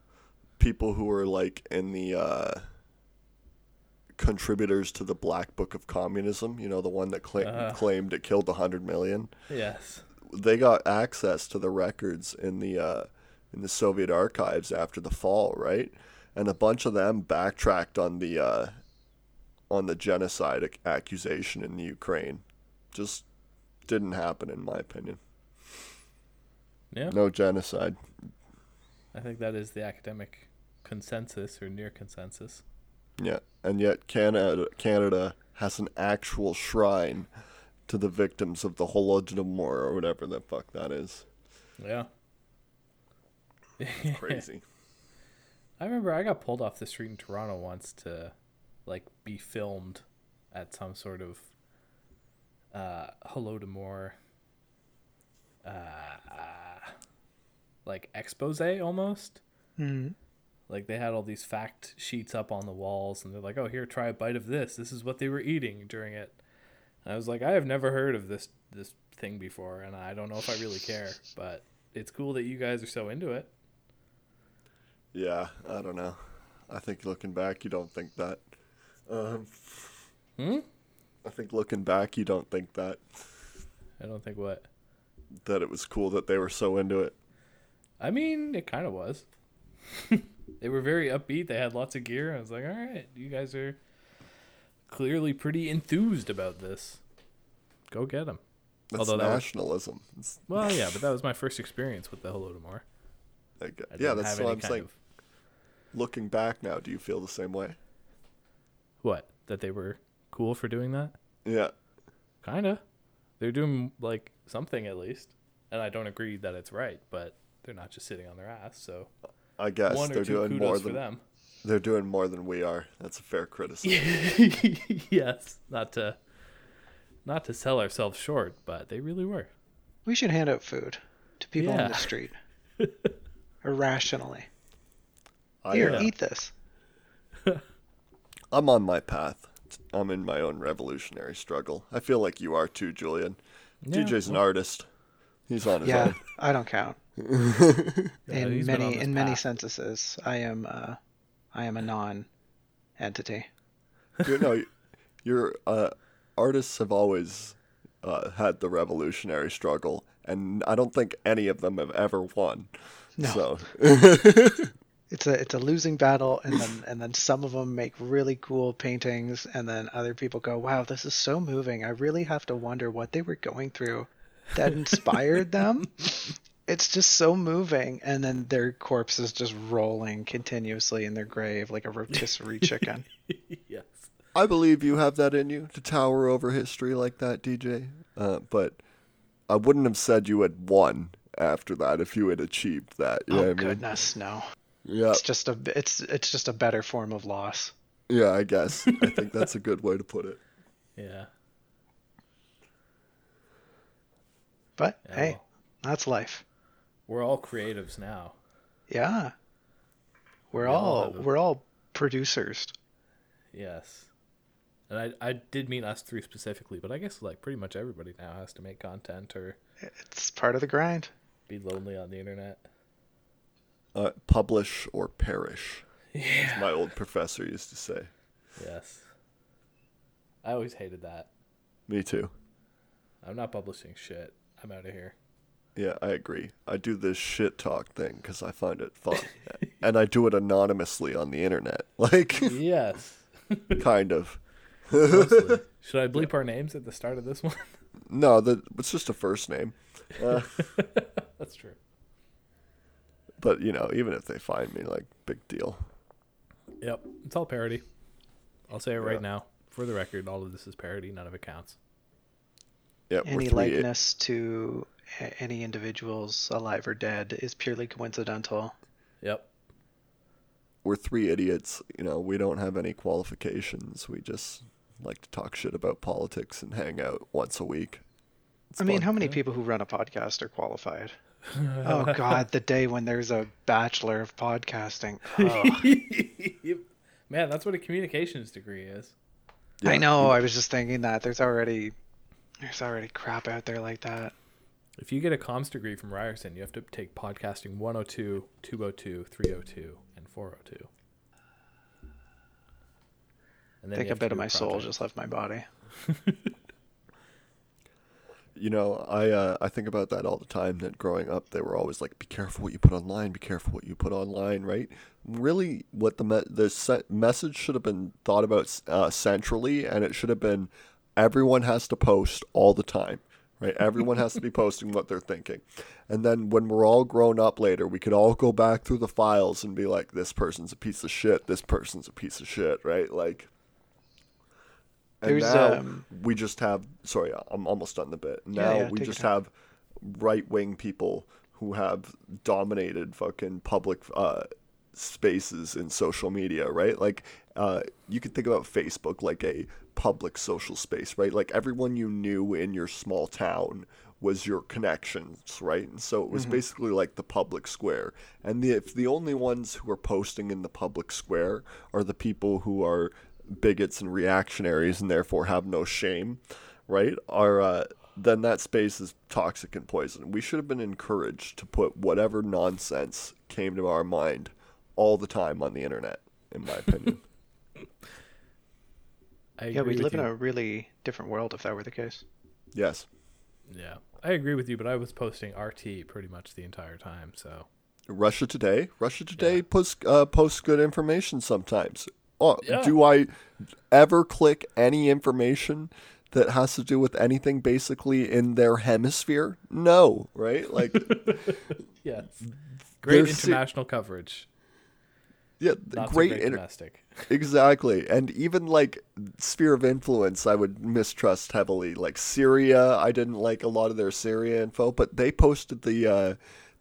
C: People who were like in the uh contributors to the Black Book of Communism, you know, the one that cla-
A: Uh.
C: claimed it killed 100 million.
A: Yes.
C: They got access to the records in the uh in the Soviet archives after the fall, right? And a bunch of them backtracked on the uh on the genocide ac- accusation in the Ukraine. Just didn't happen in my opinion.
A: Yeah.
C: No genocide.
A: I think that is the academic consensus or near consensus.
C: Yeah, and yet Canada Canada has an actual shrine to the victims of the Holodomor or whatever the fuck that is.
A: Yeah.
C: Crazy.
A: I remember I got pulled off the street in Toronto once to like be filmed at some sort of uh Holodomor uh like expose almost.
B: hmm
A: Like they had all these fact sheets up on the walls and they're like, "Oh, here try a bite of this. This is what they were eating during it." I was like, "I have never heard of this this thing before and I don't know if I really care, but it's cool that you guys are so into it."
C: yeah, I don't know. I think looking back, you don't think that. Um,
A: Hmm?
C: I think looking back, you don't think that
A: I don't think what
C: that it was cool that they were so into it.
A: I mean, it kind of was. they were very upbeat. They had lots of gear. I was like, all right, you guys are clearly pretty enthused about this. Go get them.
C: That's
A: Although that was-
C: nationalism.
A: Well, yeah, but that was my first experience with the
C: like,
A: I
C: yeah, that's what I'm saying.
A: of-
C: Looking back now, do you feel the same way?
A: What? That they were cool for doing that?
C: Yeah.
A: Kinda. They're doing like something at least, and I don't agree that it's right, but they're not just sitting on their ass. So
C: I guess
A: one
C: they're doing more than
A: them.
C: They're doing more than we are. That's a fair criticism.
A: yes, not to not to sell ourselves short, but they really were.
B: We should hand out food to people
A: Yeah.
B: on the street. Irrationally.
C: I,
B: Here,
C: uh,
B: eat this.
C: I'm on my path. I'm in my own revolutionary struggle. I feel like you are too, Julian.
A: Yeah,
C: DJ's an artist. He's on his
B: Yeah,
C: own.
B: I don't count. In
A: he's been on
B: many
A: this
B: in many
A: path.
B: censuses, I am uh, I am a non-entity.
C: you know, your uh, artists have always uh, had the revolutionary struggle, and I don't think any of them have ever won.
B: No.
C: So,
B: It's a it's a losing battle, and then and then some of them make really cool paintings, and then other people go, "Wow, this is so moving. I really have to wonder what they were going through that inspired them." It's just so moving, and then their corpse is just rolling continuously in their grave like a rotisserie chicken.
A: yes.
C: I believe you have that in you to tower over history like that, DJ. Uh, but I wouldn't have said you had won after that if you had achieved that. You
B: oh
C: what I mean?
B: goodness, no!
C: Yeah,
B: It's just a it's it's just a better form of loss.
C: yeah, I guess. I think that's a good way to put it.
A: Yeah.
B: But
A: Yeah,
B: hey,
A: well,
B: that's life.
A: We're all creatives now.
B: Yeah. We're
A: We all
B: all
A: a-
B: we're all producers.
A: Yes. And I, I did mean us three specifically, but I guess like pretty much everybody now has to make content or
B: It's part of the grind.
A: be lonely on the internet.
C: Uh, publish or perish, Yeah. as
A: Yeah.
C: my old professor used to say.
A: Yes. I always hated that.
C: Me too.
A: I'm not publishing shit. I'm out of here.
C: Yeah, I agree. I do this shit talk thing because I find it fun, and I do it anonymously on the internet. Like,
A: yes.
C: kind of.
A: Mostly. Should I bleep our names at the start of this one?
C: No, that it's just a first name. Uh,
A: That's true.
C: but you know, even if they find me, like, big deal.
A: Yep. It's all parody. I'll say it right
C: Yeah.
A: now. For the record, all of this is parody. None of it counts.
C: Yeah,
B: Any
C: we're three.
B: likeness to any individuals alive or dead is purely coincidental.
A: Yep.
C: we're three idiots. You know, we don't have any qualifications. We just like to talk shit about politics and hang out once a week. It's
B: I mean,
C: fun.
B: how many people who run a podcast are qualified? oh God, the day when there's a bachelor of podcasting. Oh,
A: Man, that's what a communications degree is.
C: Yeah,
B: I know. I was just thinking that there's already there's already crap out there like that.
A: If you get a comms degree from Ryerson, you have to take podcasting 102, 202, 302, and 402. And
B: I
A: then
B: think a bit of my soul just left my body.
C: You know, I uh, I think about that all the time. That growing up, they were always like, "Be careful what you put online. Be careful what you put online." Right? Really, what the me- the se- message should have been thought about uh, centrally, and it should have been, everyone has to post all the time. Right? Everyone has to be posting what they're thinking, and then when we're all grown up later, we could all go back through the files and be like, "This person's a piece of shit. This person's a piece of shit." Right? Like. And
B: There's,
C: now
B: um,
C: we just have. Sorry, I'm almost done the bit. Now
B: yeah,
C: we just have right wing people who have dominated fucking public uh, spaces in social media, right? Like, uh, you could think about Facebook like a public social space, right? Like everyone you knew in your small town was your connections, right? And so it was basically like the public square. And the, if the only ones who are posting in the public square are the people who are bigots and reactionaries and therefore have no shame, right? Are uh, then that space is toxic and poison. We should have been encouraged to put whatever nonsense came to our mind all the time on the internet, in my opinion.
A: I
B: Yeah, we
A: with
B: live
A: you.
B: in a really different world if that were the case.
C: yes.
A: Yeah, I agree with you, but I was posting RT pretty much the entire time. So
C: Russia Today. Russia Today
A: Yeah.
C: posts uh, posts good information sometimes. Oh,
A: Yeah.
C: do I ever click any information that has to do with anything basically in their hemisphere? No, right? Like,
A: yes, great
C: There's se-
A: international coverage.
C: Yeah,
A: Not
C: great.
A: great
C: inter-
A: domestic.
C: Exactly. And even like sphere of influence, I would mistrust heavily. Like Syria, I didn't like a lot of their Syria info, but they posted the uh,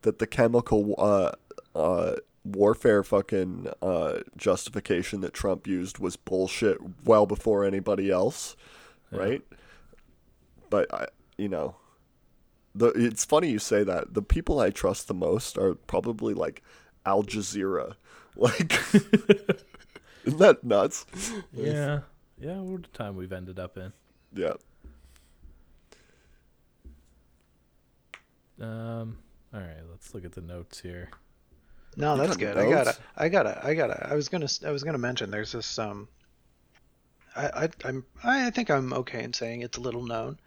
C: that the chemical uh, uh, warfare fucking uh, justification that Trump used was bullshit well before anybody else, right? But I, you know, the it's funny you say that. The people I trust the most are probably like Al Jazeera. Like, isn't that nuts?
A: Yeah, yeah. What a time we've ended up in.
C: Yeah.
A: Um. All right, let's look at the notes here.
B: No,
C: You
B: that's
C: got
B: good. I gotta. I gotta, I gotta. I was gonna, I was gonna mention. There's this. Um, I, I, I'm, I think I'm okay in saying it's a little known,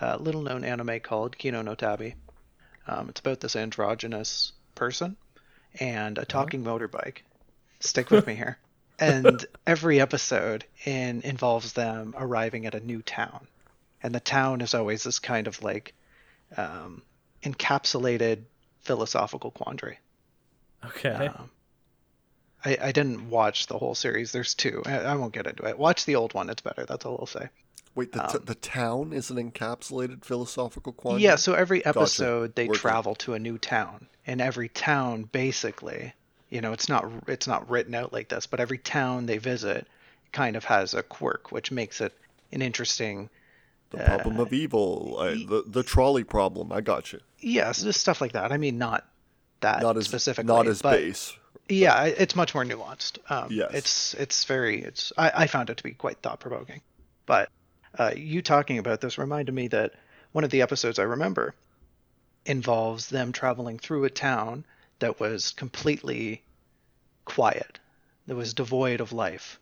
B: uh, little known anime called Kino no Tabi. Um, it's about this androgynous person and a talking motorbike. Stick with me here. And every episode in involves them arriving at a new town, and the town is always this kind of like um, encapsulated philosophical quandary.
A: Okay.
B: Um, I, I didn't watch the whole series. There's two. I, I won't get into it. Watch the old one. It's better. That's all I'll say.
C: Wait, the, t-
B: Um,
C: the town is an encapsulated philosophical quandary?
B: Yeah. So every episode they
C: Working.
B: travel to a new town, and every town basically, you know, it's not it's not written out like this, but every town they visit kind of has a quirk, which makes it an interesting
C: The problem of evil, I, the the trolley problem. I got you.
B: Yes, just stuff like that. I mean, not that
C: Not as
B: specifically,
C: not as
B: but
C: base.
B: yeah, it's much more nuanced. Um,
C: Yes.
B: it's it's very it's I, I found it to be quite thought provoking. But uh, you talking about this reminded me that one of the episodes I remember involves them traveling through a town that was completely quiet, that was devoid of life,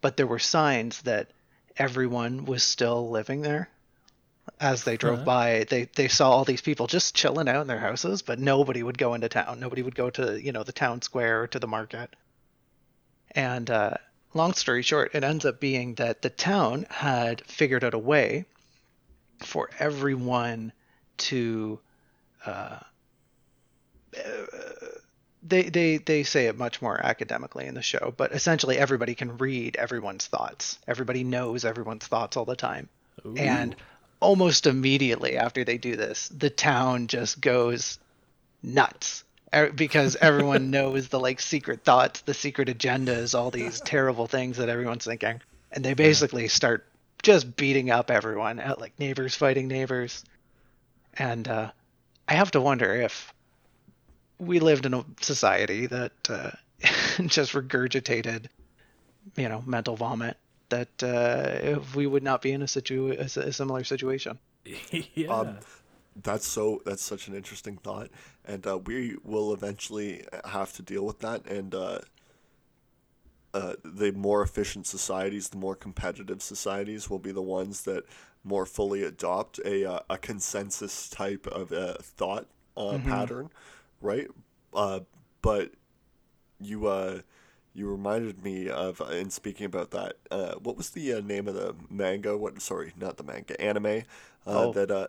B: but there were signs that everyone was still living there. As they drove
A: Huh.
B: by, they they saw all these people just chilling out in their houses, but nobody would go into town. Nobody would go to you know the town square or to the market. And uh, long story short, it ends up being that the town had figured out a way for everyone to. Uh, they, they they say it much more academically in the show, but essentially everybody can read everyone's thoughts. Everybody knows everyone's thoughts all the time.
A: Ooh.
B: And almost immediately after they do this, the town just goes nuts Er- because everyone knows the like secret thoughts, the secret agendas, all these terrible things that everyone's thinking, and they basically start just beating up everyone, uh, like neighbors fighting neighbors. And uh, I have to wonder if we lived in a society that uh, just regurgitated, you know, mental vomit. That uh, we would not be in a situ a, s- a similar situation.
A: yeah.
C: Um, that's so. That's such an interesting thought, and uh, we will eventually have to deal with that. And uh, uh, the more efficient societies, the more competitive societies, will be the ones that more fully adopt a uh, a consensus type of uh, thought uh, pattern, right? Uh, but you uh, you reminded me of in speaking about that. Uh, what was the uh, name of the manga? What? Sorry, not the manga. Anime. Uh,
B: Oh.
C: That uh,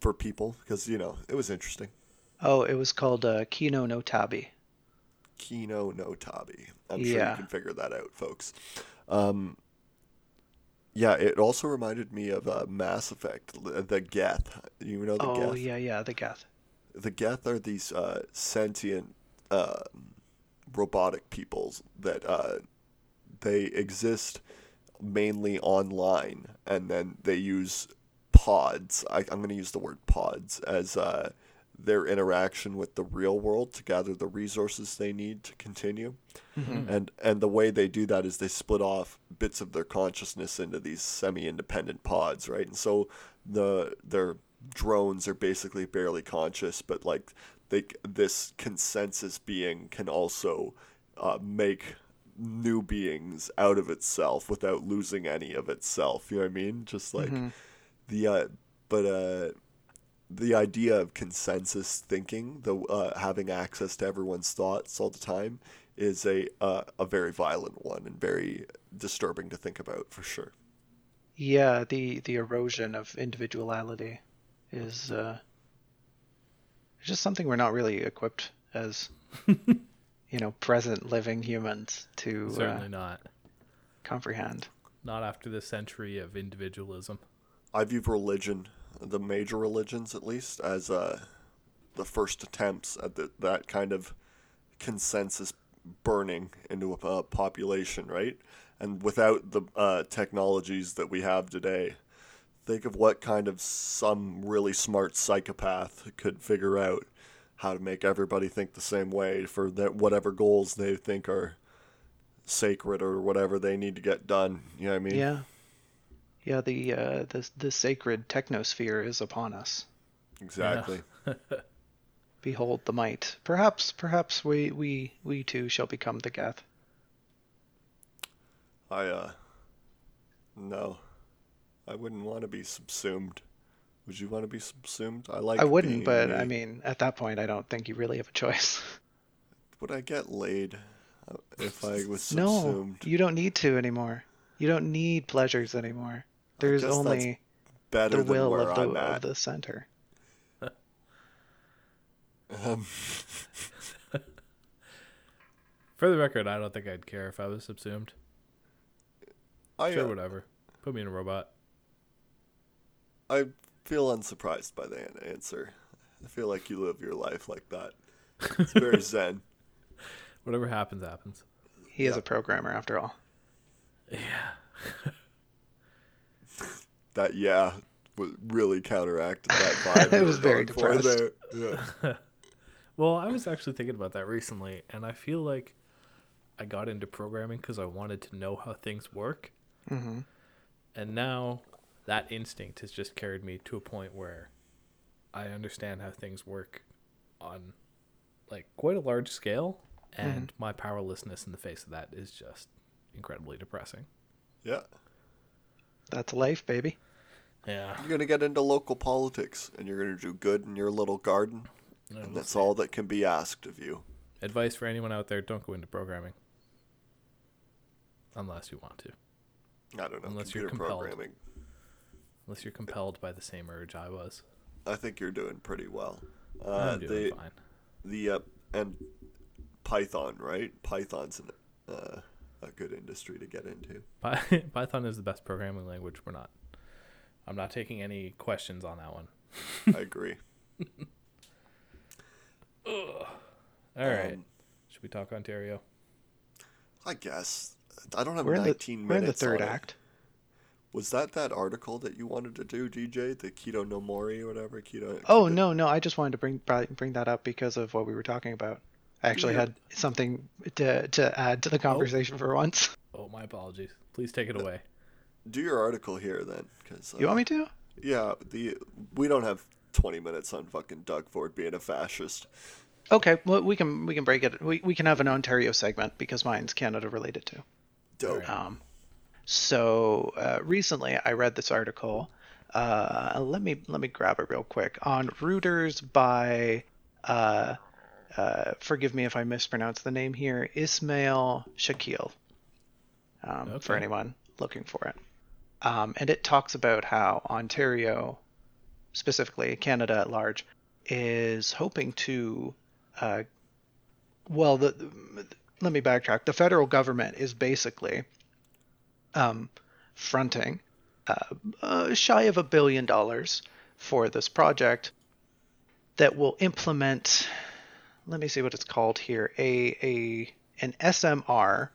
C: for people because you know it was interesting.
B: Oh, it was called uh, Kino no Tabi.
C: Kino no Tabi. I'm sure
B: Yeah.
C: you can figure that out, folks. Um, yeah, it also reminded me of uh, Mass Effect, the Geth. You know the
B: Oh
C: Geth?
B: yeah, yeah, the Geth.
C: The Geth are these uh, sentient uh, robotic peoples that uh, they exist mainly online, and then they use pods. I, I'm going to use the word pods as uh, their interaction with the real world to gather the resources they need to continue. And and the way they do that is they split off bits of their consciousness into these semi-independent pods, right? And so the their drones are basically barely conscious, but like they this consensus being can also uh, make new beings out of itself without losing any of itself. You know what I mean? Just like the uh, but uh, the idea of consensus thinking, the uh, having access to everyone's thoughts all the time, is a uh, a very violent one and very disturbing to think about for sure.
B: Yeah, the the erosion of individuality is uh, just something we're not really equipped as, you know, present living humans to uh,
A: Certainly not.
B: comprehend.
A: Not after the century of individualism.
C: I view religion, the major religions at least, as uh, the first attempts at the, that kind of consensus burning into a uh, population, right? And without the uh, technologies that we have today, think of what kind of some really smart psychopath could figure out how to make everybody think the same way for their, whatever goals they think are sacred or whatever they need to get done. You know what I mean?
B: Yeah, yeah. The uh, the the sacred technosphere is upon us.
C: Exactly.
B: Behold the might. Perhaps, perhaps we we we too shall become the Geth.
C: I uh no. I wouldn't want to be subsumed. Would you want to be subsumed? I like
B: I wouldn't,
C: being
B: but
C: me.
B: I mean, at that point, I don't think you really have a choice.
C: would I get laid uh, if I was subsumed?
B: no, you don't need to anymore. You don't need pleasures anymore. There's only
C: Better
B: the
C: than
B: will
C: where
B: of the
C: I'm
B: of
C: at.
B: the center.
C: Um,
A: For the record, I don't think I'd care if I was subsumed.
C: I
A: Sure,
C: uh,
A: whatever. Put me in a robot.
C: I feel unsurprised by the an- answer. I feel like you live your life like that. It's very zen.
A: Whatever happens, happens.
B: He is
C: Yeah.
B: a programmer after all.
A: Yeah.
C: That yeah was really counteracted that vibe.
B: It was very
C: going
B: depressed.
C: there. Yeah.
A: Well, I was actually thinking about that recently, and I feel like I got into programming because I wanted to know how things work.
B: hmm
A: And now that instinct has just carried me to a point where I understand how things work on like quite a large scale, mm-hmm. and my powerlessness in the face of that is just incredibly depressing.
C: yeah.
B: That's life, baby.
A: Yeah.
C: You're gonna get into local politics, and you're gonna do good in your little garden, and that's all that can be asked of you.
A: Advice for anyone out there don't go into programming. Unless you want to.
C: I don't know.
A: Unless you're compelled.
C: programming.
A: Unless you're compelled by the same urge I was.
C: I think you're doing pretty well. Uh,
A: I'm doing
C: the
A: fine.
C: the uh, and Python, right? Python's an, uh, a good industry to get into.
A: Python is the best programming language. We're not. I'm not taking any questions on that one.
C: I agree.
A: All right.
C: Um,
A: Should we talk Ontario?
C: I guess I don't have
B: We're in the
C: 19
B: we're in the third
C: on it.
B: act.
C: Was that that article that you wanted to do, DJ? The keto no mori or whatever keto?
B: Oh
C: keto-
B: no, no, I just wanted to bring bring that up because of what we were talking about. I actually
C: Yeah.
B: had something to to add to the conversation for once.
A: Oh, my apologies. Please take it away.
C: Do your article here then, because
B: You want me to?
C: Yeah, the we don't have 20 minutes on fucking Doug Ford being a fascist.
B: Okay, well we can we can break it. We we can have an Ontario segment because mine's Canada related too.
C: Dope.
B: Um, so uh, recently, I read this article. Uh, let me let me grab it real quick on Reuters by. Uh, uh, forgive me if I mispronounce the name here. Ismail Shakil. Um, For anyone looking for it, um, and it talks about how Ontario, specifically Canada at large, is hoping to. Uh, well, the, let me backtrack. The federal government is basically um, fronting uh, uh, shy of a billion dollars for this project that will implement. Let me see what it's called here. A a an SMR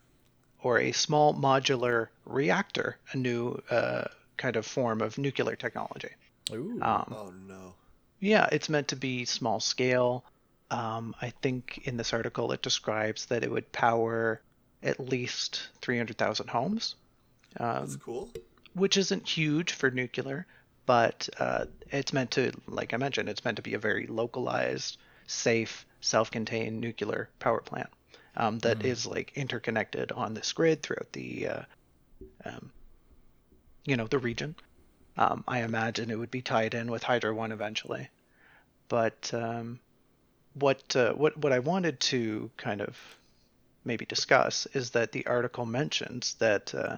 B: or a small modular reactor, a new uh, kind of form of nuclear technology.
A: Ooh.
B: Um,
C: oh no.
B: yeah, it's meant to be small scale. Um, I think in this article it describes that it would power at least 300,000 homes,
C: That's
B: um,
C: cool.
B: which isn't huge for nuclear, but uh, it's meant to, like I mentioned, it's meant to be a very localized, safe, self-contained nuclear power plant um, that is like interconnected on this grid throughout the, uh, um, you know, the region. Um, I imagine it would be tied in with Hydro One eventually, but um, what uh, what what I wanted to kind of maybe discuss is that the article mentions that uh,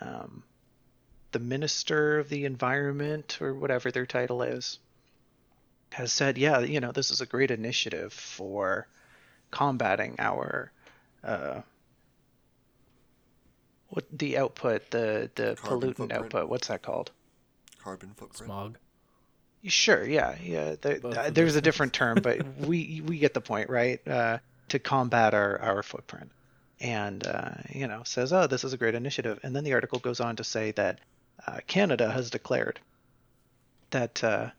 B: um, the minister of the environment or whatever their title is has said, yeah, you know, this is a great initiative for combating our uh, what the output, the the
C: Carbon
B: pollutant
C: footprint.
B: output. What's that called?
C: Carbon footprint.
A: Smog.
B: Sure, yeah, yeah. There, uh, there's
A: those
B: a different term, but we we get the point, right? Uh, to combat our our footprint, and uh, you know says, oh, this is a great initiative, and then the article goes on to say that uh, Canada has declared that uh,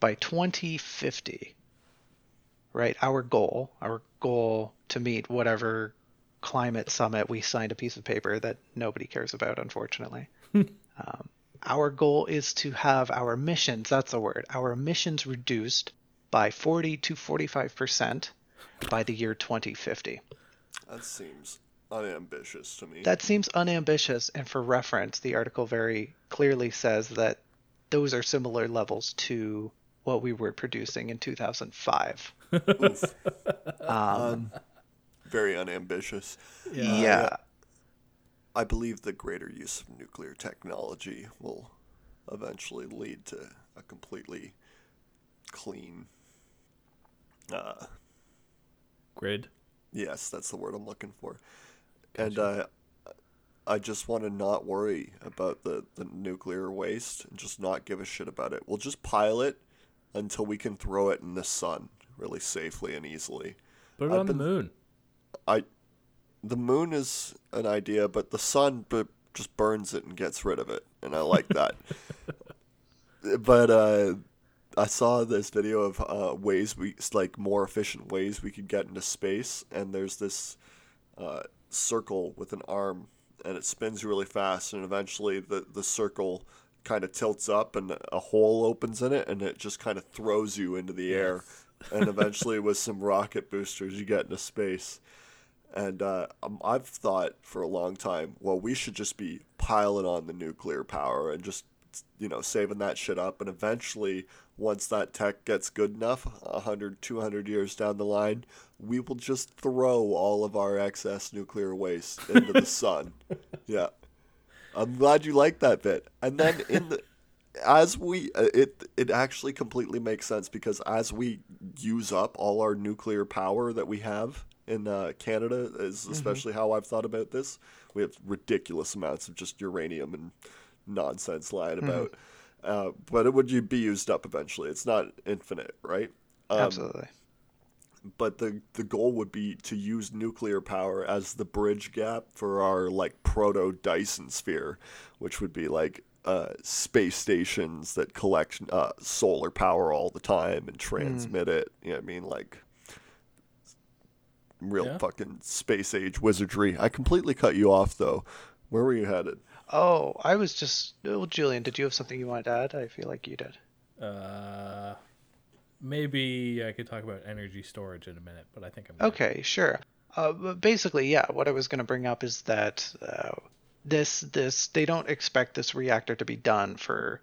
B: by 2050, right, our goal, our goal to meet whatever climate summit we signed a piece of paper that nobody cares about, unfortunately. um, our goal is to have our emissions, that's the word, our emissions reduced by 40 to 45% by the year 2050.
C: That seems unambitious to me.
B: That seems unambitious, and for reference, the article very clearly says that those are similar levels to what we were producing in 2005.
C: Oof.
B: Um,
C: Very unambitious.
B: yeah.
C: I believe the greater use of nuclear technology will eventually lead to a completely clean. Uh,
A: Grid.
C: Yes, that's the word I'm looking for. And uh, I just want to not worry about the, the nuclear waste and just not give a shit about it. We'll just pile it until we can throw it in the sun really safely and easily.
A: Put it
C: I've
A: on
C: been-
A: the moon.
C: I, the moon is an idea, but the sun b- just burns it and gets rid of it, and I like that. but uh, I saw this video of uh, ways we like more efficient ways we could get into space, and there's this uh, circle with an arm, and it spins really fast, and eventually the the circle kind of tilts up, and a hole opens in it, and it just kind of throws you into the air, and eventually with some rocket boosters, you get into space. And uh, um, I've thought for a long time, well, we should just be piling on the nuclear power and just, you know, saving that shit up. And eventually, once that tech gets good enough, 100, 200 years down the line, we will just throw all of our excess nuclear waste into the sun. Yeah. I'm glad you like that bit. And then in the as we uh, it it actually completely makes sense because as we use up all our nuclear power that we have in uh, Canada is especially how I've thought about this. We have ridiculous amounts of just uranium and nonsense lying about, uh, but it would you be used up eventually. It's not infinite, right? Um,
B: Absolutely.
C: but the the goal would be to use nuclear power as the bridge gap for our like proto Dyson sphere, which would be like uh, space stations that collect uh, solar power all the time and transmit it. You know what I mean? Like real
A: Yeah.
C: fucking space age wizardry. I completely cut you off though. Where were you headed?
B: Oh, I was just. Oh, Julian, did you have something you wanted to add? I feel like you did.
A: Uh, maybe I could talk about energy storage in a minute, but I think I'm good.
B: Okay, sure. Uh, but basically, yeah. What I was going to bring up is that uh, this this they don't expect this reactor to be done for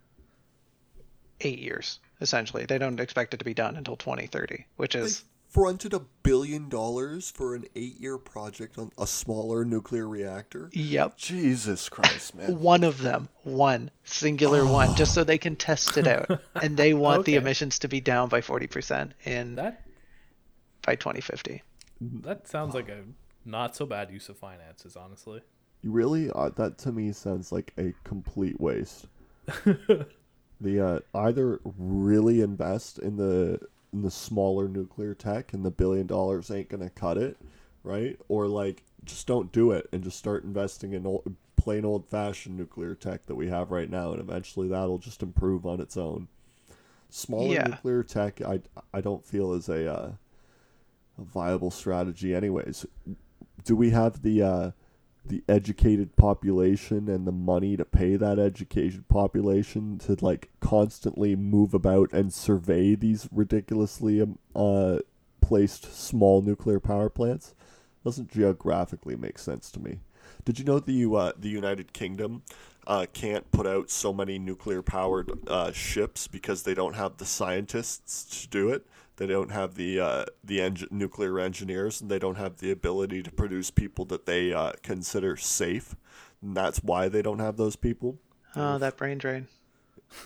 B: eight years. Essentially, they don't expect it to be done until 2030, which is
C: fronted a billion dollars for an eight-year project on a smaller nuclear reactor.
B: yep.
C: Jesus Christ, man!
B: One of them, one singular one, just so they can test it out, and they want the emissions to be down by 40% in
A: That
B: by 2050.
A: that sounds like a not so bad use of finances, honestly.
C: Really, uh, that to me sounds like a complete waste. the uh, either really invest in the in the smaller nuclear tech, and the billion dollars ain't gonna cut it, right? Or like just don't do it and just start investing in old, plain old fashioned nuclear tech that we have right now, and eventually that'll just improve on its own. Smaller
B: Yeah.
C: nuclear tech, I I don't feel is a uh, a viable strategy, anyways. Do we have the uh, the educated population and the money to pay that educated population to like constantly move about and survey these ridiculously um, uh, placed small nuclear power plants doesn't geographically make sense to me. Did you know the uh, the United Kingdom uh, can't put out so many nuclear powered uh, ships because they don't have the scientists to do it. They don't have the uh, the eng- nuclear engineers, and they don't have the ability to produce people that they uh, consider safe. And that's why they don't have those people.
B: Oh, that brain drain.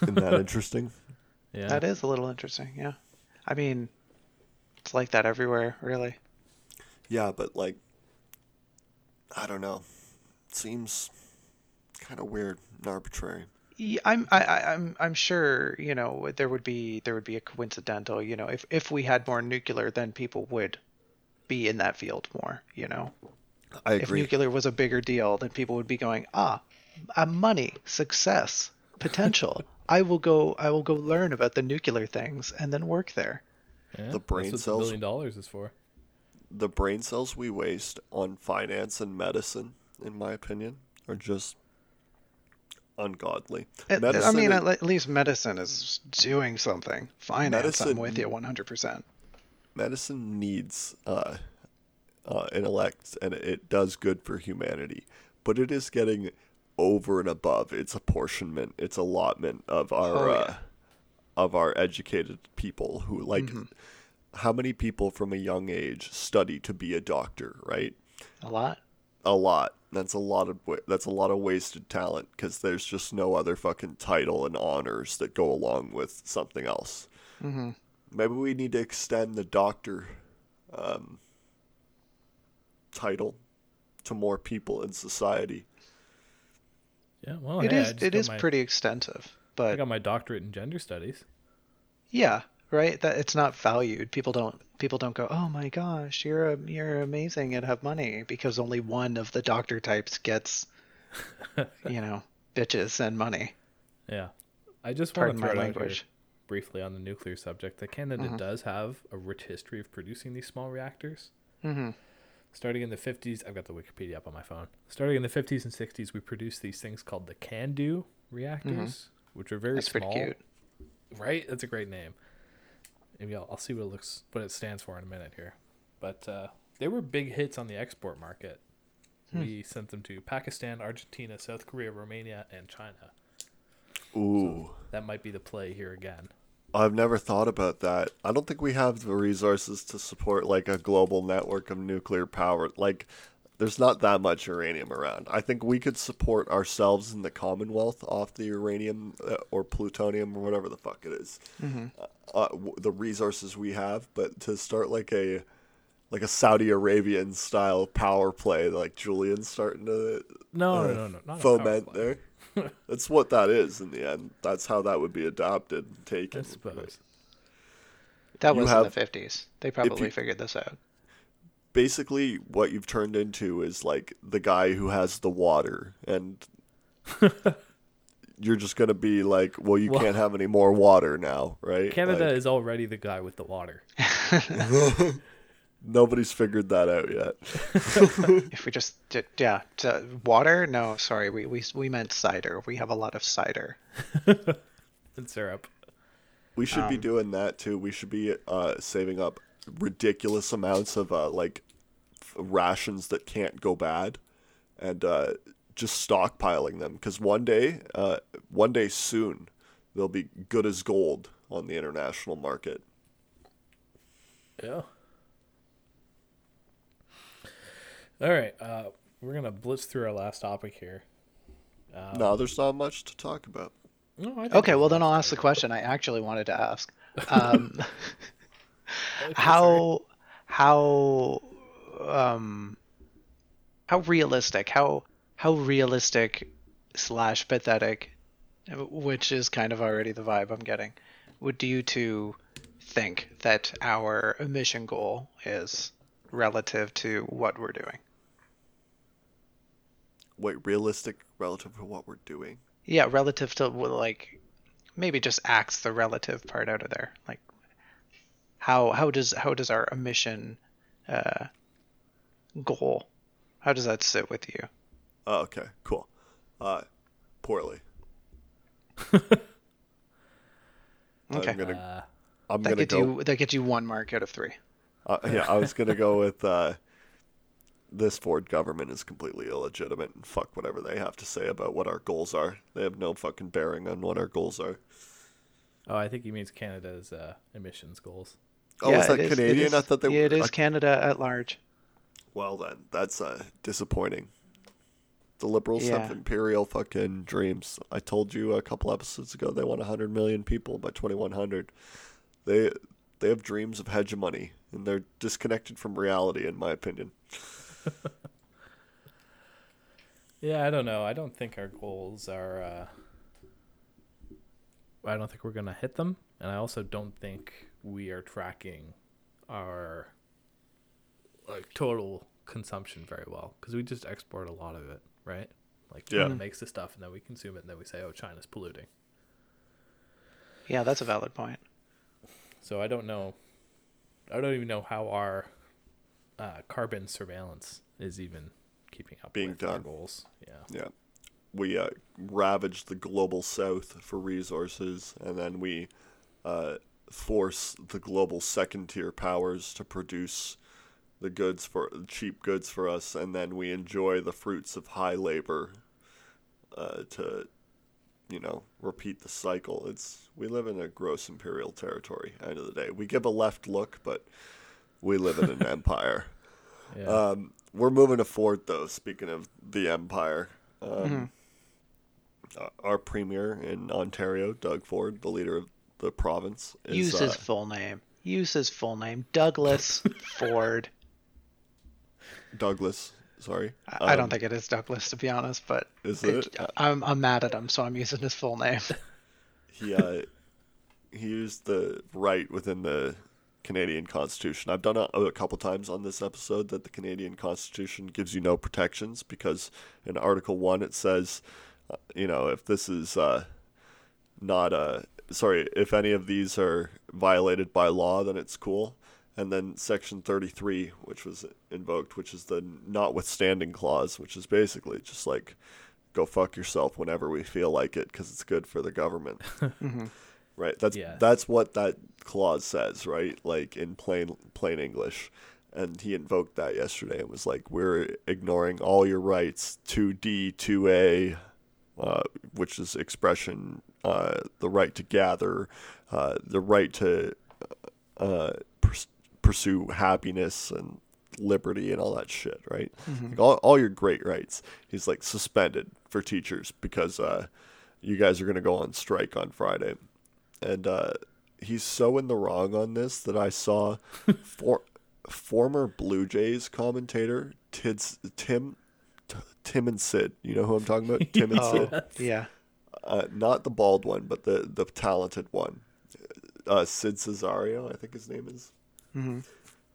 C: Isn't that interesting?
A: Yeah.
B: That is a little interesting, yeah. I mean, it's like that everywhere, really.
C: Yeah, but like, I don't know. seems kind of weird and arbitrary.
B: Yeah, I'm I, I- I'm I'm sure you know there would be there would be a coincidental you know if if we had more nuclear then people would be in that field more you know
C: I agree.
B: if nuclear was a bigger deal then people would be going ah uh, money success potential I will go I will go learn about the nuclear things and then work there
A: Yeah,
C: The brain
A: that's what
C: cells-
A: billion dollars is for.
C: the brain cells we waste on finance and medicine, in my opinion, are just ungodly.
B: It- I mean at, at least medicine is doing something finance I'm
C: Medicine-
B: with you 100%
C: medicine needs uh, uh, intellect and it does good for humanity, but it is getting over and above its apportionment, its allotment of our
B: Oh, yeah.
C: uh, of our educated people who like.
B: Mm-hmm.
C: How many people from a young age study to be a doctor, right?
B: a lot
C: a lot. That's a lot of wa- that's a lot of wasted talent because there's just no other fucking title and honors that go along with something else.
B: hmm
C: Maybe we need to extend the doctor um, title to more people in society.
A: Yeah, well,
B: it
A: hey,
B: is
A: just
B: it
A: got
B: is
A: my-
B: pretty extensive but I
A: got my doctorate in gender studies.
B: Yeah, right. That it's not valued. People don't people don't go, "Oh my gosh, you're a, you're amazing and have money," because only one of the doctor types gets, you know, bitches and money.
A: Yeah. I just want
B: Pardon
A: to
B: my
A: throw here
B: language.
A: briefly on the nuclear subject that Canada
B: Mhm.
A: does have a rich history of producing these small reactors.
B: Mm-hmm.
A: Starting in the 50s, I've got the Wikipedia up on my phone. Starting in the 50s and 60s, we produced these things called the CANDU reactors, which are very
B: Mm-hmm. That's
A: small.
B: pretty cute.
A: Right? That's a great name. Maybe I'll, I'll see what it looks, what it stands for in a minute here. But uh, they were big hits on the export market.
B: Hmm.
A: We sent them to Pakistan, Argentina, South Korea, Romania, and China.
C: Ooh.
A: That might be the play here again.
C: I've never thought about that. I don't think we have the resources to support like a global network of nuclear power. Like there's not that much uranium around. I think we could support ourselves in the Commonwealth off the uranium uh, or plutonium or whatever the fuck it is.
B: Mm-hmm.
C: Uh, w- the resources we have, but to start like a like a Saudi Arabian style power play like Julian's starting to
A: No,
C: uh,
A: no, no, no, not
C: foment there. That's what that is in the end. That's how that would be adopted, and taken.
A: I suppose.
B: That
C: You
B: was
C: have-
B: in the 50s. They probably
C: you-
B: figured this out.
C: Basically what you've turned into is like the guy who has the water and you're just going to be like well you
A: Well-
C: can't have any more water now right
A: Canada
C: Like,
A: is already the guy with the water.
C: nobody's figured that out yet
B: If we just did, yeah, t- water? No, sorry, we, we we meant cider. We have a lot of cider.
A: And syrup.
C: we should be
B: Um,
C: doing that too we should be uh, saving up ridiculous amounts of uh, like f- rations that can't go bad and uh, just stockpiling them because one day uh, one day soon they'll be good as gold on the international market
A: Yeah. All right. Uh, we're gonna blitz through our last topic here. Um,
C: no, there's not much to talk about.
A: no, I think
B: Okay, well then I'll ask the question I actually wanted to ask. Um,
A: about. Okay, sorry.
B: how how um how realistic how how realistic slash pathetic which is kind of already the vibe i'm getting would you two think that our emission goal is relative to what we're doing
C: Wait, realistic relative to what we're doing?
B: yeah relative to like maybe just axe the relative part out of there like how how does how does our emission uh goal how does that sit with you
C: Oh, okay, cool. Uh, poorly.
B: okay
C: I'm gonna,
A: Uh,
C: I'm
B: that
C: gonna
B: gets
C: go.
B: you that gets you one mark out of three
C: Uh, yeah, I was gonna go with uh, this Ford government is completely illegitimate and fuck whatever they have to say about what our goals are. They have no fucking bearing on what our goals are.
A: oh, I think he means Canada's uh, emissions goals.
C: Oh, is that
B: it it
C: Canadian? I thought they
B: yeah, it
C: were.
B: is Canada at large.
C: Well, then that's uh, disappointing. The liberals
B: Yeah.
C: have imperial fucking dreams. I told you a couple episodes ago they want 100 million people by 2100. They they have dreams of hegemony and they're disconnected from reality in my opinion.
A: Yeah, I don't know. I don't think our goals are. Uh, I don't think we're gonna hit them, and I also don't think we are tracking our like total consumption very well because we just export a lot of it, right? Like China
C: Yeah.
A: makes the stuff, and then we consume it, and then we say, "Oh, China's polluting."
B: Yeah, that's a valid point.
A: So I don't know. I don't even know how our uh, carbon surveillance is even keeping up
C: Being
A: with our
C: done.
A: goals. Yeah.
C: Yeah. We uh, ravage the global south for resources, and then we uh, force the global second tier powers to produce the goods for cheap goods for us, and then we enjoy the fruits of high labor uh, to, you know, repeat the cycle. It's we live in a gross imperial territory. End of the day, we give a left look, but we live in an empire.
A: Yeah.
C: Um, we're moving to Ford, though. Speaking of the empire, um,
B: Mhm.
C: uh, our premier in Ontario, Doug Ford, the leader of the province, is
B: Use
C: uh,
B: his full name. Use his full name. Douglas Ford.
C: Douglas. Sorry,
B: I, I don't
C: Um,
B: think it is Douglas to be honest, but
C: is
B: it-
C: it.
B: I'm I'm mad at him, so I'm using his full name.
C: He uh, he used the right within the Canadian Constitution. I've done it a couple times on this episode that the Canadian Constitution gives you no protections because in Article One it says, uh, you know, if this is uh, not uh sorry if any of these are violated by law then it's cool and then section 33 which was invoked which is the notwithstanding clause which is basically just like go fuck yourself whenever we feel like it because it's good for the government. Right? That's
A: Yeah.
C: that's what that clause says right? Like in plain plain english. And he invoked that yesterday and was like we're ignoring all your rights 2d 2a uh, which is expression uh, the right to gather uh, the right to uh, pers- pursue happiness and liberty and all that shit right like all, all your great rights he's like suspended for teachers because uh, you guys are going to go on strike on friday and uh, he's so in the wrong on this that I saw for, former Blue Jays commentator Tids, Tim T- Tim and Sid. You know who I'm talking about? Tim and
B: Oh,
C: Sid.
B: yeah.
C: Uh, not the bald one, but the the talented one. Uh, Sid Seixeiro, I think his name is.
B: Hmm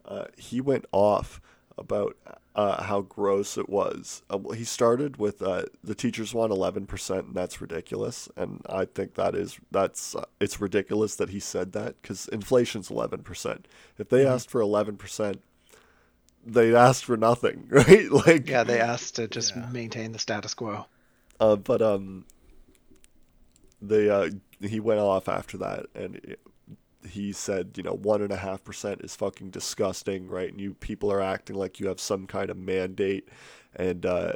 C: Uh, he went off about uh, how gross it was. Uh, well, he started with uh, the teachers want eleven percent, and that's ridiculous. And I think that is that's uh, it's ridiculous that he said that because inflation's eleven percent. If they asked for eleven percent, they asked for nothing, right? Like
B: Yeah, they asked to just
A: Yeah.
B: maintain the status quo.
C: uh, but um, they uh, he went off after that, and it- he said, you know, one and a half percent is fucking disgusting, right? And you people are acting like you have some kind of mandate, and uh,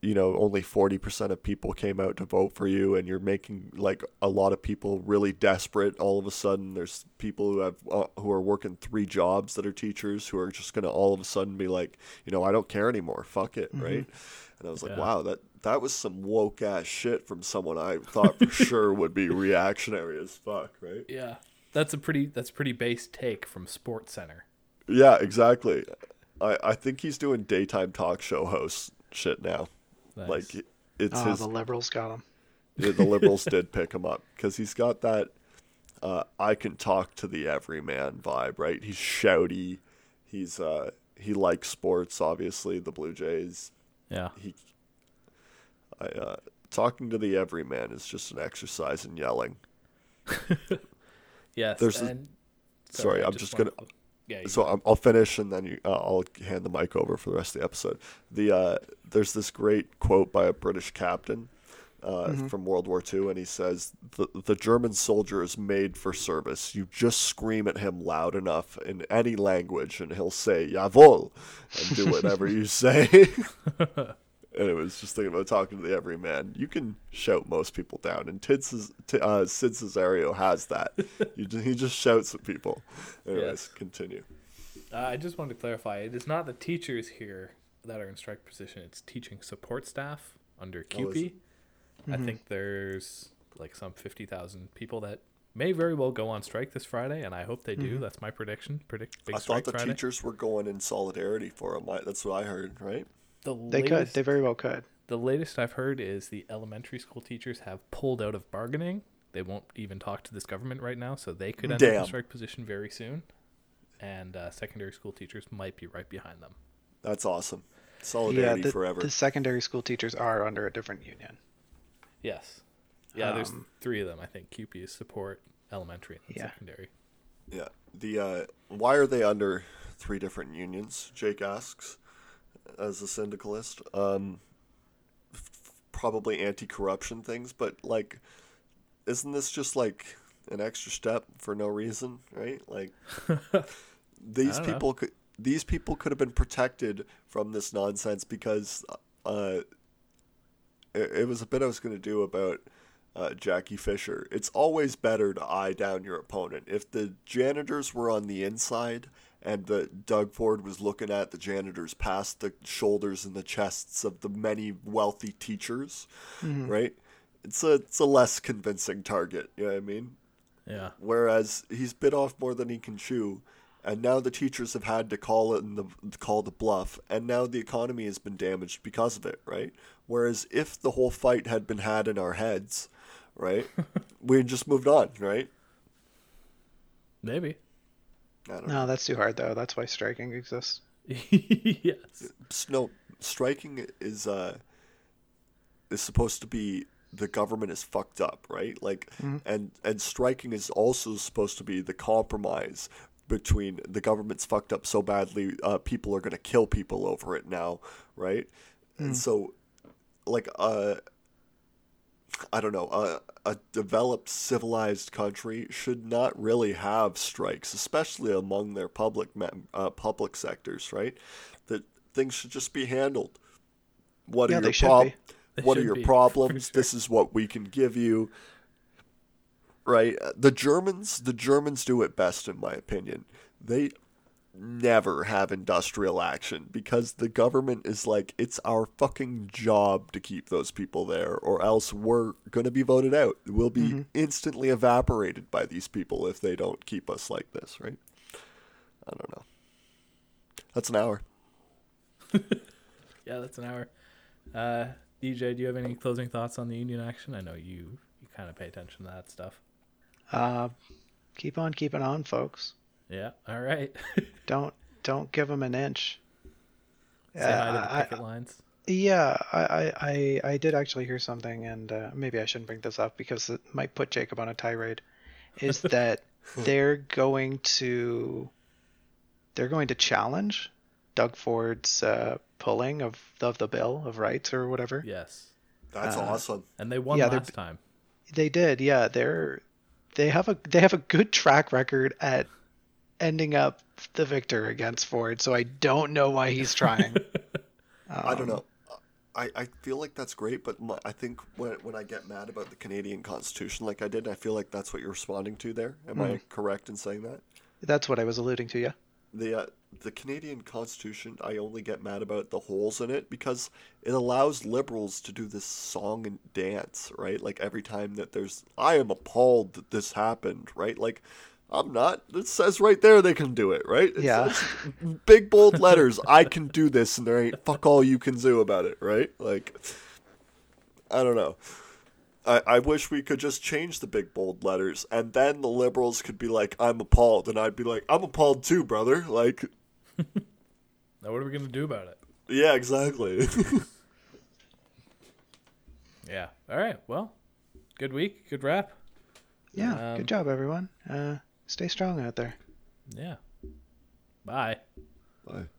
C: you know, only forty percent of people came out to vote for you, and you're making like a lot of people really desperate. All of a sudden, there's people who have uh, who are working three jobs that are teachers who are just gonna all of a sudden be like, you know, I don't care anymore. Fuck it, right? And I was like,
A: Yeah.
C: wow, that that was some woke ass shit from someone I thought for sure would be reactionary as fuck, right?
A: Yeah, that's a pretty that's pretty base take from Sports Center.
C: Yeah, exactly. I I think he's doing daytime talk show host shit now.
A: Nice.
C: Like it's
B: Oh,
C: his
B: the liberals got him.
C: Yeah, the liberals did pick him up because he's got that uh, I can talk to the everyman vibe, right? He's shouty. He's uh, he likes sports, obviously. The Blue Jays.
A: yeah,
C: He, I uh, talking to the everyman is just an exercise in yelling.
A: yes.
C: There's a-
A: and,
C: sorry,
A: I
C: I'm just
A: wanna-
C: gonna-
A: Yeah,
C: So I'm, I'll finish and then you, uh, I'll hand the mic over for the rest of the episode. The uh, there's this great quote by a British captain uh, from World War II, and he says, the, "The German soldier is made for service. You just scream at him loud enough in any language, and he'll say jawohl and do whatever you say." and it was just thinking about talking to the everyman. You can shout most people down, and Tid's, T- uh, Sid Seixeiro has that. you just, he just shouts at people. Anyways,
A: Yes.
C: continue.
A: Uh, I just wanted to clarify. It is not the teachers here that are in strike position. It's teaching support staff under
C: Oh, is
A: CUPE. I think there's like some fifty thousand people that may very well go on strike this Friday, and I hope they do. That's my prediction. Predict big
C: I thought the
A: Friday.
C: teachers were going in solidarity for them. That's what I heard, right?
A: The
B: They could. They very well could.
A: the latest I've heard is the elementary school teachers have pulled out of bargaining. They won't even talk to this government right now, so they could end up
C: Damn.
A: in strike position very soon. And uh, secondary school teachers might be right behind them.
C: That's awesome.
B: Yeah,
C: Solidarity
B: the,
C: forever.
B: the secondary school teachers are under a different union.
A: Yes. Yeah, there's
B: Um,
A: three of them. I think CUPE is support, elementary, and
B: Yeah.
A: secondary.
C: Yeah. The uh, why are they under three different unions? Jake asks, as a syndicalist. Um, f- probably anti-corruption things, but like, isn't this just like an extra step for no reason, right? Like, these
A: don't know.
C: people could these people could have been protected from this nonsense because uh, it, it was a bit I was going to do about uh, Jackie Fisher. It's always better to eye down your opponent. If the janitors were on the inside and the Doug Ford was looking at the janitors past the shoulders and the chests of the many wealthy teachers, mm-hmm. right? It's a it's a less convincing target. You know what I mean?
A: Yeah.
C: Whereas he's bit off more than he can chew, and now the teachers have had to call it the call the bluff, and now the economy has been damaged because of it, right? Whereas if the whole fight had been had in our heads, right, we just moved on, right?
A: Maybe.
C: I don't know.
B: No, that's too hard though. That's why striking exists.
A: yes.
C: No, striking is uh is supposed to be the government is fucked up, right? Like, and and striking is also supposed to be the compromise between the government's fucked up so badly, uh, people are gonna kill people over it now, right? And so, like, uh, I don't know, a, a developed civilized country should not really have strikes, especially among their public mem- uh, public sectors, right? That things should just be handled. What
B: Yeah,
C: are your
B: should
C: prob- What are your
A: be,
C: problems?
A: sure.
C: This is what we can give you. Right? The Germans, the Germans do it best in my opinion. They never have industrial action because the government is like it's our fucking job to keep those people there or else we're going to be voted out we'll be instantly evaporated by these people if they don't keep us like this right i don't know that's an hour
A: Yeah, that's an hour. Uh, DJ, do you have any closing thoughts on the union action? I know you you kind of pay attention to that stuff.
B: Uh, keep on keeping on, folks.
A: Yeah. All right.
B: Don't don't give them an inch.
A: Say hi to
B: Uh,
A: the
B: I-
A: picket lines.
B: Yeah, I, I, I, I did actually hear something, and uh, maybe I shouldn't bring this up because it might put Jacob on a tirade. Is that they're going to they're going to challenge Doug Ford's uh, pulling of of the bill of rights or whatever.
A: Yes.
C: that's
B: Uh,
C: awesome
A: And they won
B: Yeah, they're-
A: last time.
B: They did, yeah. They're they have a they have a good track record at ending up the victor against Ford, so I don't know why he's trying.
C: i don't
B: Um,
C: know I, I feel like that's great, but my, I think when, when I get mad about the Canadian Constitution like I did, I feel like that's what you're responding to there. Am I correct in saying that?
B: That's what I was alluding to, yeah.
C: the uh, the Canadian Constitution, I only get mad about the holes in it because it allows liberals to do this song and dance, right? Like every time that there's, I am appalled that this happened, right? Like, I'm not. It says right there they can do it, right? It
B: Yeah.
C: says big bold letters, I can do this, and there ain't fuck all you can do about it, right? Like, I don't know. I, I wish we could just change the big bold letters and then the liberals could be like, I'm appalled. And I'd be like, I'm appalled too, brother. Like,
A: Now, what are we going to do about it?
C: yeah, exactly.
A: Yeah. All right. Well, good week. Good wrap.
B: Yeah,
A: Um,
B: good job, everyone. Uh, Stay strong out there.
A: Yeah. Bye. Bye.